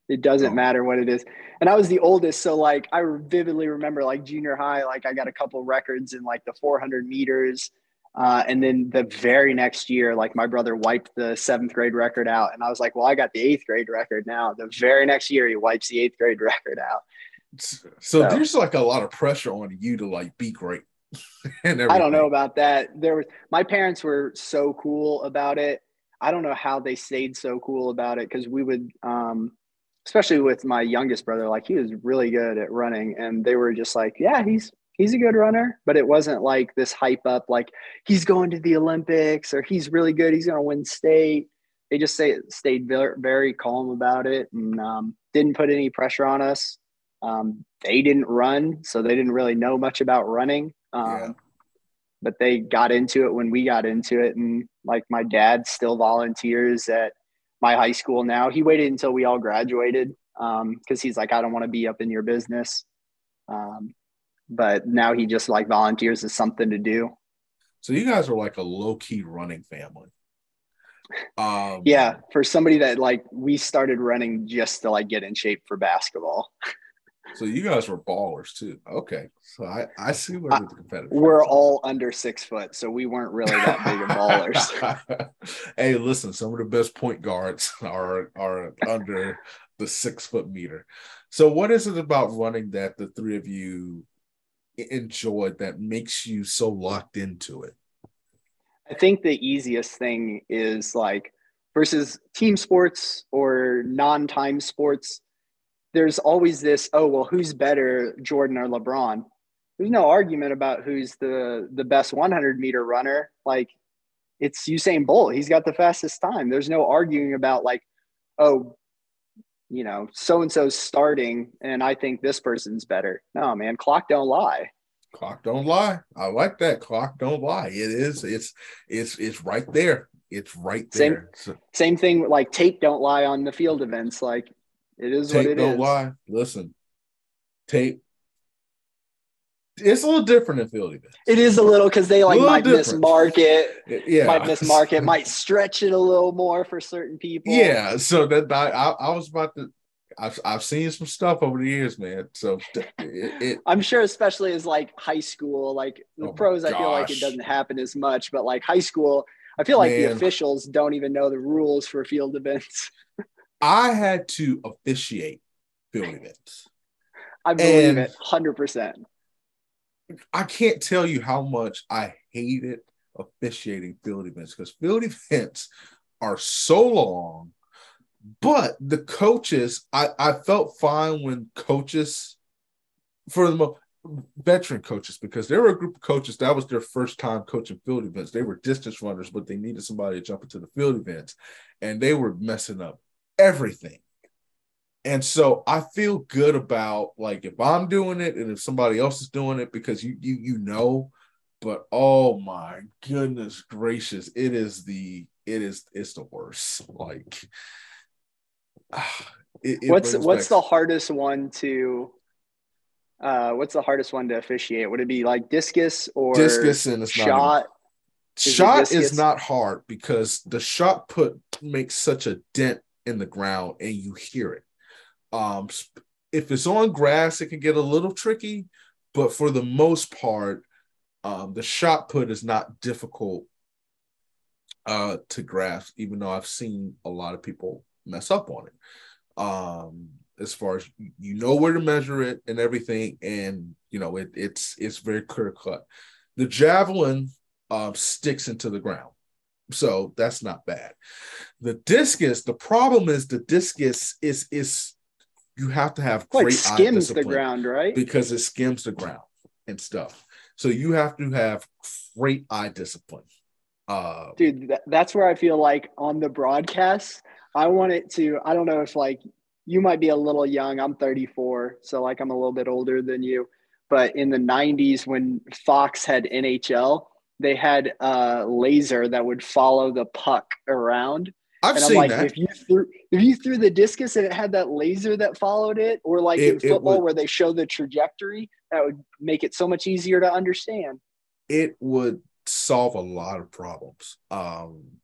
It doesn't Oh. matter what it is. And I was the oldest, so like I vividly remember like junior high, like I got a couple records in like the 400 meters. Uh, and then the very next year, like my brother wiped the seventh grade record out, and I was like, "Well, I got the eighth grade record now." The very next year, he wipes the eighth grade record out. So, So- there's like a lot of pressure on you to like be great. and I don't know about that. There was my parents were so cool about it. I don't know how they stayed so cool about it because we would, um, especially with my youngest brother, like he was really good at running, and they were just like, "Yeah, he's he's a good runner," but it wasn't like this hype up, like he's going to the Olympics or he's really good, he's going to win state. They just say, stayed very, very calm about it and um, didn't put any pressure on us. Um, they didn't run, so they didn't really know much about running. Um, Yeah. But they got into it when we got into it, and like my dad still volunteers at my high school now. He waited until we all graduated because he's like, I don't want to be up in your business. Um, but now he just like volunteers as something to do. So you guys are like a low key running family. Um, Yeah, for somebody that like we started running just to like get in shape for basketball. So you guys were ballers too. Okay. So I, I see where the competitive. We're all under six foot, so we weren't really that big of ballers. hey, listen, some of the best point guards are are under the six foot meter. So what is it about running that the three of you enjoyed that makes you so locked into it? I think the easiest thing is like versus team sports or non-time sports. There's always this, oh well, who's better, Jordan or LeBron? there's no argument about who's the the best 100 meter runner. Like it's Usain Bolt. He's got the fastest time. There's no arguing about like, oh, you know, so and so's starting, and I think this person's better. No, man, clock don't lie. Clock don't lie. I like that. Clock don't lie. It is. It's. It's. It's right there. It's right there. Same, so, same thing. Like tape don't lie on the field events. Like it is tape what it don't is. lie. Listen, tape. It's a little different in field events. It is a little because they like might different. mismark it. Yeah, Might mismark it. Might stretch it a little more for certain people. Yeah, so that I, I, was about to. I've I've seen some stuff over the years, man. So it, it I'm sure, especially as like high school, like the Oh, pros, I feel like it doesn't happen as much, but like high school, I feel like the officials don't even know the rules for field events. I had to officiate field events. I believe And- it 100%. I can't tell you how much I hated officiating field events because field events are so long. But the coaches, I, I felt fine when coaches, for the most veteran coaches, because there were a group of coaches that was their first time coaching field events. They were distance runners, but they needed somebody to jump into the field events, and they were messing up everything. And so I feel good about like if I'm doing it and if somebody else is doing it because you you you know, but oh my goodness gracious, it is the it is it's the worst. Like it, it what's what's back- the hardest one to uh what's the hardest one to officiate? Would it be like discus or discus and it's not shot? Is shot is not hard because the shot put makes such a dent in the ground and you hear it. Um, if it's on grass, it can get a little tricky, but for the most part, um, the shot put is not difficult uh, to grasp, even though I've seen a lot of people mess up on it. Um, as far as you know where to measure it and everything, and you know it, it's it's very clear cut. The javelin um, sticks into the ground. So that's not bad. The discus, the problem is the discus is is you have to have Like great eye skims the ground, right? because it skims the ground and stuff. So you have to have great eye discipline. Uh, dude th- that's where i feel like on the broadcast i want it to i don't know if like you might be a little young i'm 34 so like i'm a little bit older than you but in the 90s when fox had nhl they had a laser that would follow the puck around I've and seen like that. if you threw if you threw the discus and it had that laser that followed it or like It- in football would- where they show the trajectory that would make it so much easier to understand it would solve a lot of problems. Um,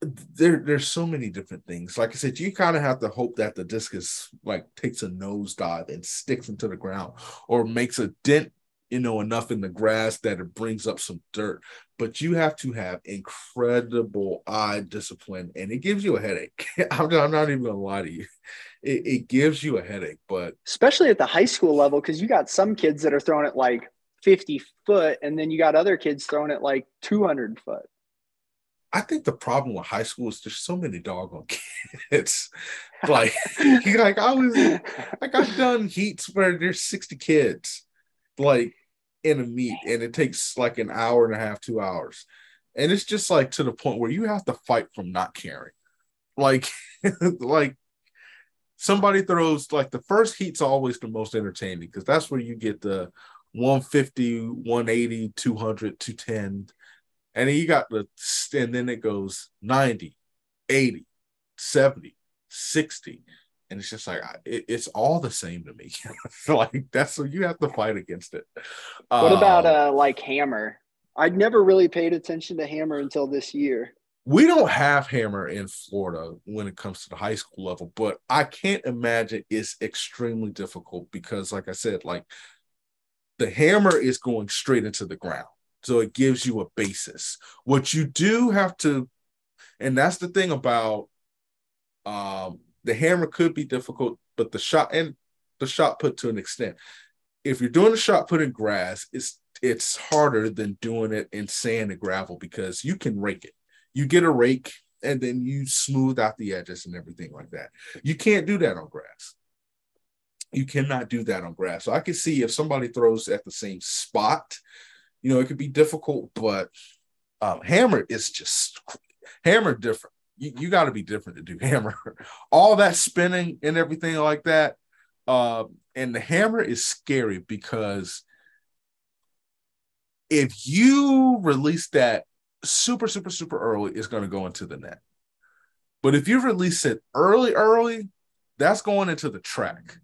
there, there's so many different things. Like I said, you kind of have to hope that the discus like takes a nosedive and sticks into the ground, or makes a dent, you know, enough in the grass that it brings up some dirt. But you have to have incredible eye discipline, and it gives you a headache. I'm, I'm not even gonna lie to you. It, it gives you a headache, but especially at the high school level, because you got some kids that are throwing it like 50 foot, and then you got other kids throwing it like 200 foot. I think the problem with high school is there's so many doggone kids. like, like I was, like I've done heats where there's 60 kids, like in a meet, and it takes like an hour and a half, two hours, and it's just like to the point where you have to fight from not caring. Like, like somebody throws like the first heat's always the most entertaining because that's where you get the 150, 180, 200, 210 and then you got the and then it goes 90 80 70 60 and it's just like it, it's all the same to me like that's what you have to fight against it What about Um, uh like hammer? I'd never really paid attention to hammer until this year. we don't have hammer in florida when it comes to the high school level but i can't imagine it's extremely difficult because like i said like the hammer is going straight into the ground so it gives you a basis what you do have to and that's the thing about um the hammer could be difficult but the shot and the shot put to an extent if you're doing a shot put in grass it's it's harder than doing it in sand and gravel because you can rake it you get a rake and then you smooth out the edges and everything like that you can't do that on grass You cannot do that on grass. So I can see if somebody throws at the same spot, you know, it could be difficult, but um, hammer is just hammer different. You, you got to be different to do hammer. All that spinning and everything like that. Uh, and the hammer is scary because if you release that super, super, super early, it's going to go into the net. But if you release it early, early, that's going into the track.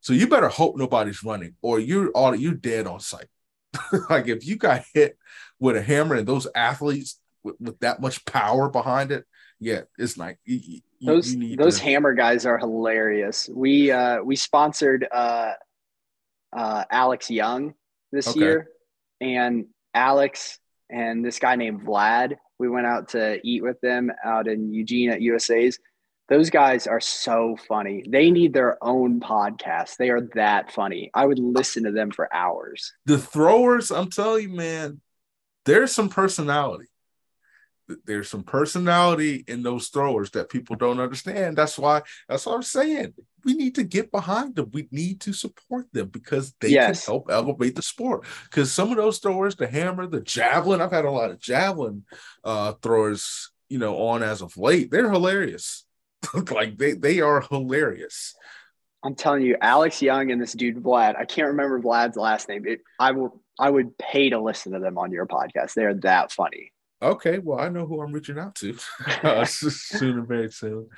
So you better hope nobody's running, or you're all you're dead on sight. like if you got hit with a hammer and those athletes with, with that much power behind it, yeah, it's like you, those those to... hammer guys are hilarious. We uh we sponsored uh uh Alex Young this okay. year, and Alex and this guy named Vlad. We went out to eat with them out in Eugene at USA's. Those guys are so funny. They need their own podcast. They are that funny. I would listen to them for hours. The throwers, I'm telling you, man, there's some personality. There's some personality in those throwers that people don't understand. That's why that's what I'm saying. We need to get behind them. We need to support them because they yes. can help elevate the sport. Because some of those throwers, the hammer, the javelin, I've had a lot of javelin uh, throwers, you know, on as of late. They're hilarious. like they they are hilarious. I'm telling you, Alex Young and this dude Vlad. I can't remember Vlad's last name. It, I will. I would pay to listen to them on your podcast. They're that funny. Okay, well, I know who I'm reaching out to uh, soon and very soon.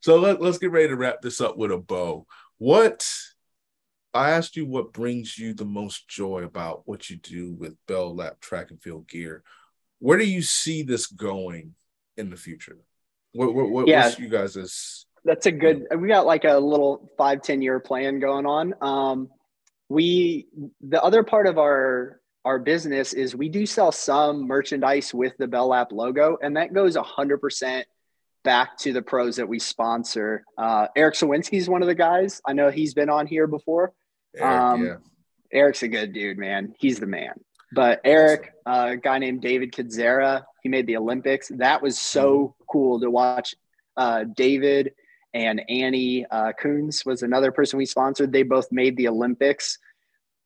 So let, let's get ready to wrap this up with a bow. What I asked you, what brings you the most joy about what you do with Bell Lap Track and Field Gear? Where do you see this going in the future? What what, what yeah. what's you guys is that's a good we got like a little five ten year plan going on um we the other part of our our business is we do sell some merchandise with the Bell Lap logo and that goes 100% back to the pros that we sponsor uh, eric Sowinski is one of the guys i know he's been on here before eric, um, yeah. eric's a good dude man he's the man but Eric, uh, a guy named David Kendziera, he made the Olympics. That was so mm-hmm. cool to watch. Uh, David and Annie uh, Kunz was another person we sponsored. They both made the Olympics.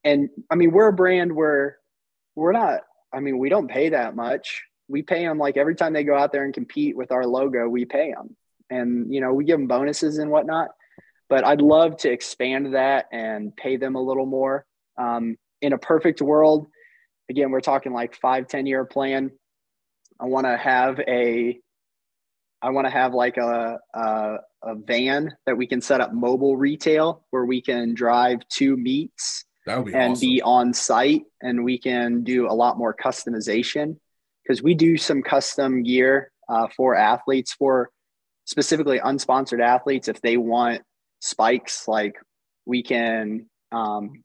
And I mean, we're a brand where we're not, I mean, we don't pay that much. We pay them like every time they go out there and compete with our logo, we pay them. And, you know, we give them bonuses and whatnot. But I'd love to expand that and pay them a little more. Um, in a perfect world, again, we're talking like five, 10 year plan. I want to have a, I want to have like a, a, a, van that we can set up mobile retail where we can drive to meets be and awesome. be on site and we can do a lot more customization because we do some custom gear uh, for athletes for specifically unsponsored athletes if they want spikes like we can um,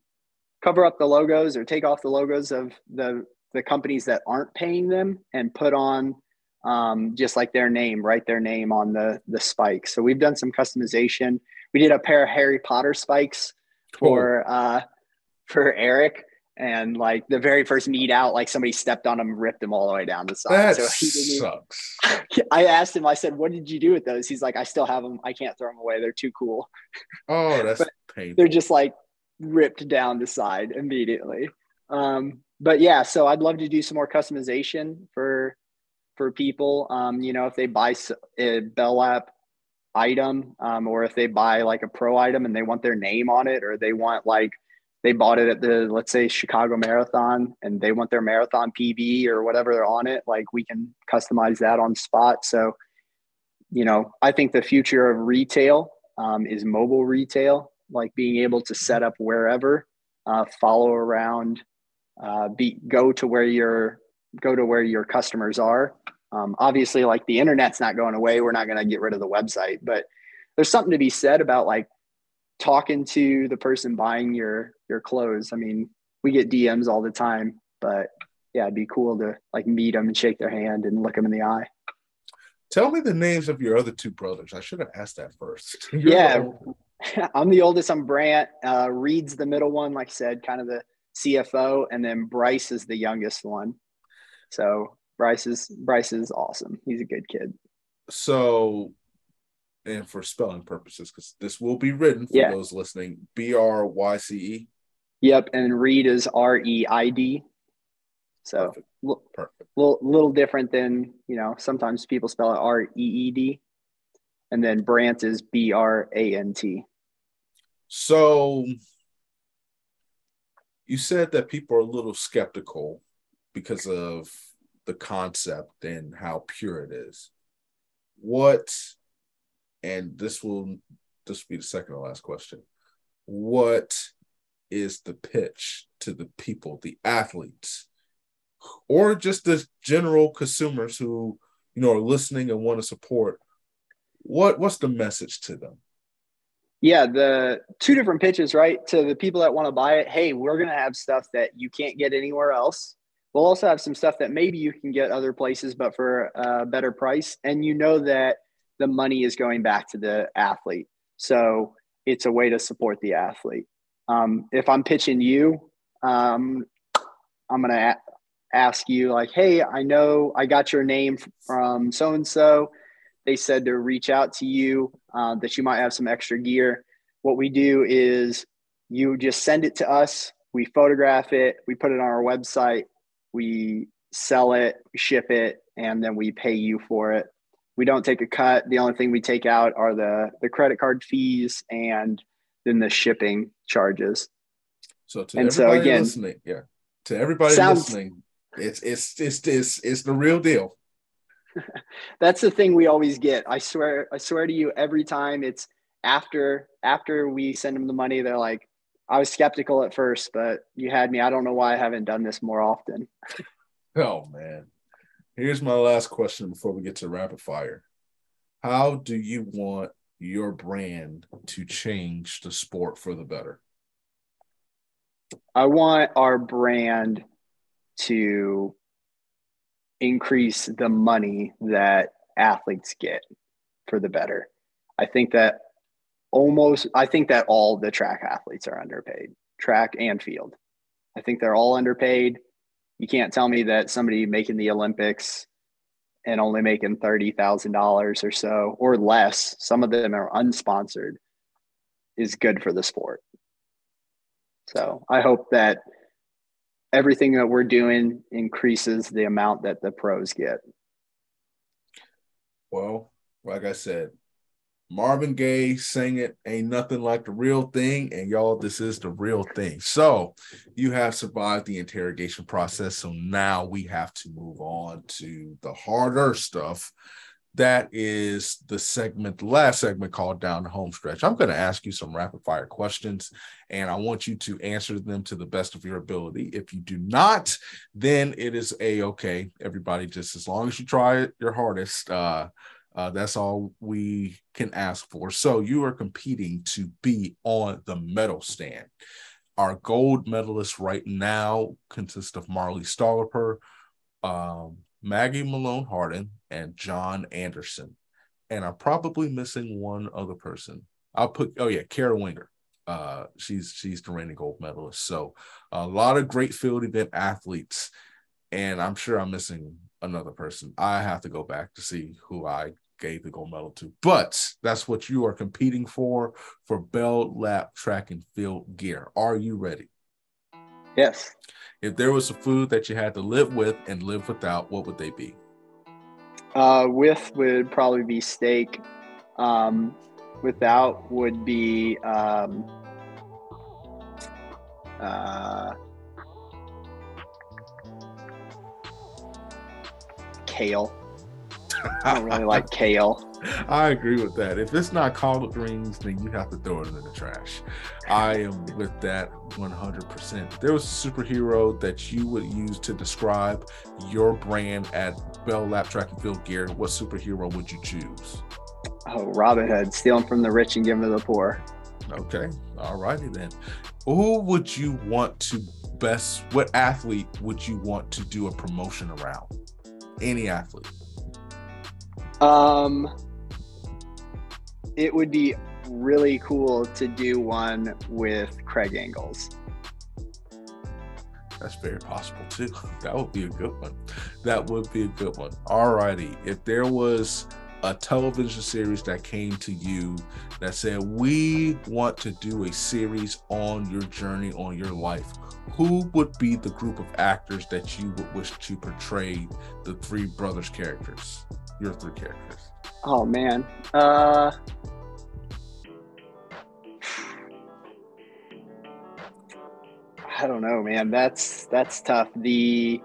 cover up the logos or take off the logos of the the companies that aren't paying them and put on um, just like their name, write their name on the the spikes. So we've done some customization. We did a pair of Harry Potter spikes for uh, for Eric, and like the very first meet out, like somebody stepped on him, ripped him all the way down the side. That so he sucks. I asked him. I said, "What did you do with those?" He's like, "I still have them. I can't throw them away. They're too cool." Oh, that's painful. They're just like ripped down the side immediately. Um, but yeah, so I'd love to do some more customization for for people. Um, you know, if they buy a Bell Lap item, um, or if they buy like a pro item and they want their name on it, or they want like they bought it at the let's say Chicago Marathon and they want their marathon PB or whatever they're on it, like we can customize that on spot. So, you know, I think the future of retail um, is mobile retail like being able to set up wherever, uh, follow around, uh, be go to where your go to where your customers are. Um, obviously, like the internet's not going away. We're not going to get rid of the website, but there's something to be said about like talking to the person buying your your clothes. I mean, we get DMs all the time, but yeah, it'd be cool to like meet them and shake their hand and look them in the eye. Tell me the names of your other two brothers. I should have asked that first. yeah, I'm the oldest. I'm Brant. Uh, Reid's the middle one, like I said, kind of the CFO, and then Bryce is the youngest one. So Bryce is Bryce is awesome. He's a good kid. So and for spelling purposes, because this will be written for Yeah. those listening. B R Y C E. Yep, and Reid is R E I D. So Perfect. a Perfect. little, little different than you know. Sometimes people spell it R E E D, and then Brant is B R A N T. So you said that people are a little skeptical because of the concept and how pure it is. What, and this will this will be the second to last question. What is the pitch to the people, the athletes, or just the general consumers who you know are listening and want to support? What what's the message to them? Yeah, the two different pitches, right? To the people that want to buy it, hey, we're gonna have stuff that you can't get anywhere else. We'll also have some stuff that maybe you can get other places, but for a better price. And you know that the money is going back to the athlete. So it's a way to support the athlete. Um, if I'm pitching you, um, I'm going to a- ask you, like, hey, I know I got your name from so and so. They said to reach out to you, uh, that you might have some extra gear. What we do is you just send it to us, we photograph it, we put it on our website, we sell it, ship it, and then we pay you for it. We don't take a cut. The only thing we take out are the the credit card fees and then the shipping charges. So to And so everybody again- listening, yeah, to everybody Sounds- listening, it's it's it's it's it's the real deal. That's the thing we always get. I swear, I swear to you, every time it's after after we send them the money, they're like, I was skeptical at first, but you had me. I don't know why I haven't done this more often. Oh man, here's my last question before we get to rapid fire. How do you want your brand to change the sport for the better? I want our brand to increase the money that athletes get for the better. I think that almost I think that all the track athletes are underpaid, track and field. I think they're all underpaid. You can't tell me that somebody making the Olympics and only making $30,000 or so or less, some of them are unsponsored, is good for the sport. So I hope that everything that we're doing increases the amount that the pros get. Well, like I said, Marvin Gaye sang it, Ain't Nothing Like the Real Thing. And y'all, this is the real thing. So you have survived the interrogation process. So now we have to move on to the harder stuff. That is the segment, the last segment called Down the Home Stretch. I'm going to ask you some rapid fire questions, and I want you to answer them to the best of your ability. If you do not, then it is a okay. Everybody, just as long as you try your hardest, uh, uh, that's all we can ask for. So you are competing to be on the medal stand. Our gold medalists right now consist of Marley Stolliper, um, Maggie Malone Hardin, and John Anderson. And I'm probably missing one other person. I'll put oh yeah, Kara Winger. Uh, she's she's the reigning gold medalist. So a lot of great field event athletes, and I'm sure I'm missing another person. I have to go back to see who I gave the gold medal to. But that's what you are competing for for Bell Lap Track and Field gear. Are you ready? Yes. If there was a food that you had to live with and live without, what would they be? Uh, with would probably be steak. Um, without would be um, uh, kale. I don't really like kale. I agree with that. If it's not collard greens, then you have to throw it in the trash. I am with that 100%. There was a superhero that you would use to describe your brand at Bell Lap Track and Field Gear, what superhero would you choose? Oh, Robin Hood, stealing from the rich and giving to the poor. Okay, all righty then. Who would you want to best? What athlete would you want to do a promotion around? Any athlete. Um, it would be really cool to do one with Craig Engels. That's very possible too. That would be a good one. That would be a good one. All righty. If there was a television series that came to you that said, We want to do a series on your journey, on your life, who would be the group of actors that you would wish to portray the three brothers characters? Your three characters. Oh man. Uh I don't know, man. That's that's tough. The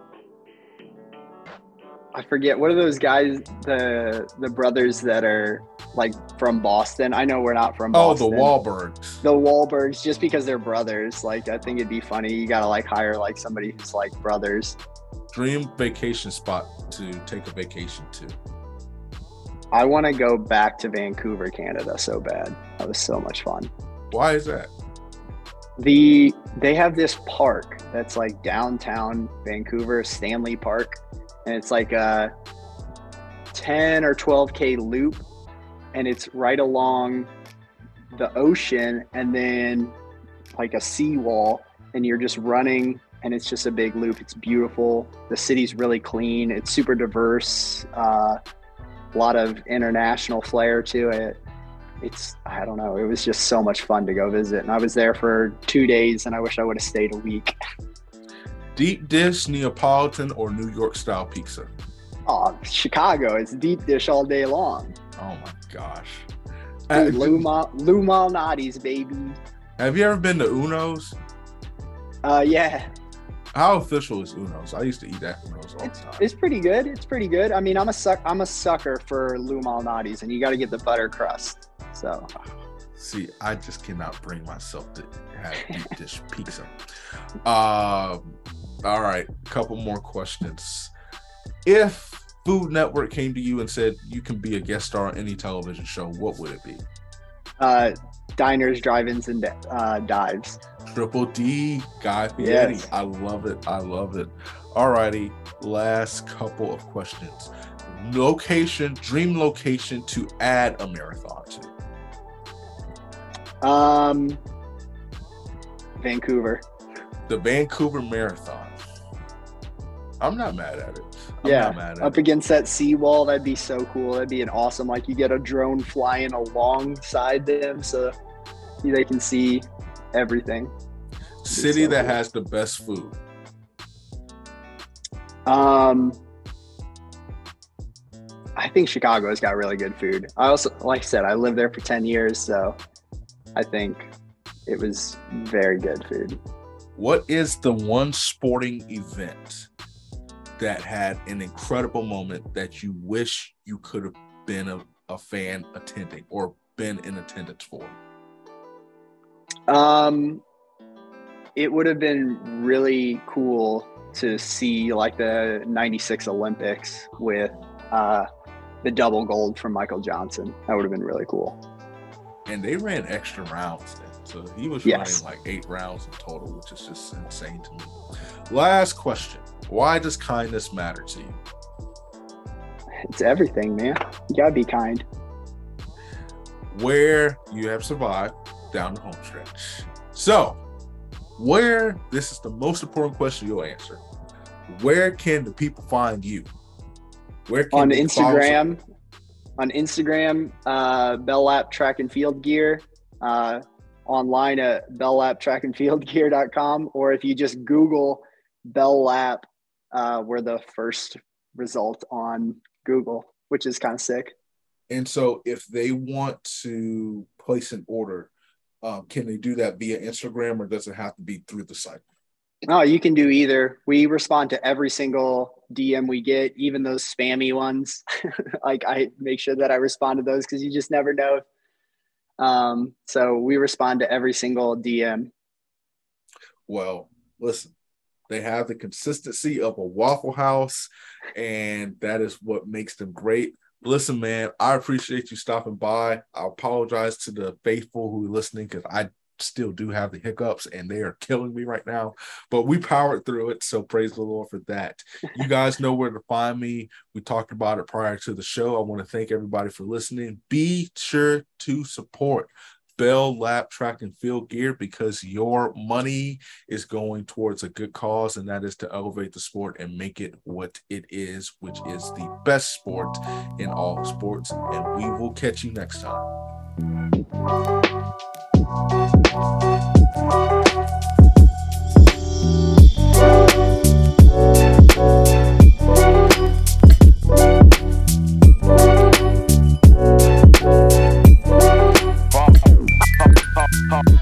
I forget what are those guys the the brothers that are like from Boston. I know we're not from Boston. Oh, the Wahlbergs. The Wahlbergs, just because they're brothers. Like I think it'd be funny. You gotta like hire like somebody who's like brothers. Dream vacation spot to take a vacation to. I want to go back to Vancouver, Canada, so bad. That was so much fun. Why is that? The they have this park that's like downtown Vancouver, Stanley Park, and it's like a 10 or 12k loop and it's right along the ocean and then like a seawall and you're just running and it's just a big loop. It's beautiful. The city's really clean. It's super diverse uh, a lot of international flair to it. It's i don't know. It was just so much fun to go visit and i was there for two days and i wish i would have stayed a week deep dish neapolitan or new york style pizza oh chicago it's deep dish all day long oh my gosh Dude, Lou, Mal- Lou Malnati's, baby. Have you ever been to Uno's? Uh, yeah. How official is Uno's? I used to eat at Uno's all it's, the time. It's pretty good. It's pretty good. I mean, I'm a suck. I'm a sucker for Lou Malnati's, and you got to get the butter crust. So. See, I just cannot bring myself to have deep dish pizza. Uh, all right, a couple more questions. If Food Network came to you and said you can be a guest star on any television show, what would it be? Uh, diners, drive-ins, and uh, dives. Triple D, Guy Fieri. Yes. I love it. I love it. All righty, last couple of questions. Location, dream location to add a marathon to. Um, Vancouver. The Vancouver Marathon. I'm not mad at it. I'm yeah, up it. against that seawall, that'd be so cool. That'd be an awesome. Like you get a drone flying alongside them, so they can see everything. City so that cool. has the best food. Um, I think Chicago's got really good food. I also, like I said, I lived there for ten years, so I think it was very good food. What is the one sporting event that had an incredible moment that you wish you could have been a, a fan attending or been in attendance for? Um, it would have been really cool to see like the 96 Olympics with uh, the double gold from Michael Johnson. That would have been really cool. And they ran extra rounds then. So he was yes. running like eight rounds in total, which is just insane to me. Last question. Why does kindness matter to you? It's everything, man. You gotta be kind. Where you have survived down the home stretch. So, where this is the most important question you'll answer. Where can the people find you? Where can on Instagram? On Instagram, uh, Bell Lap Track and Field Gear. Uh, online at belllaptrackandfieldgear.com, or if you just Google Bell Lap uh, were the first result on Google, which is kind of sick. And so, if they want to place an order, um, can they do that via Instagram, or does it have to be through the site? No, you can do either. We respond to every single DM we get, even those spammy ones. like I make sure that I respond to those because you just never know. Um, so we respond to every single DM. Well, listen, they have the consistency of a Waffle House, and that is what makes them great. Listen, man, I appreciate you stopping by. I apologize to the faithful who are listening because I still do have the hiccups and they are killing me right now. But we powered through it. So praise the Lord for that. You guys know where to find me. We talked about it prior to the show. I want to thank everybody for listening. Be sure to support Bell Lap Track and Field gear because your money is going towards a good cause, and that is to elevate the sport and make it what it is, which is the best sport in all sports. And we will catch you next time. Pop.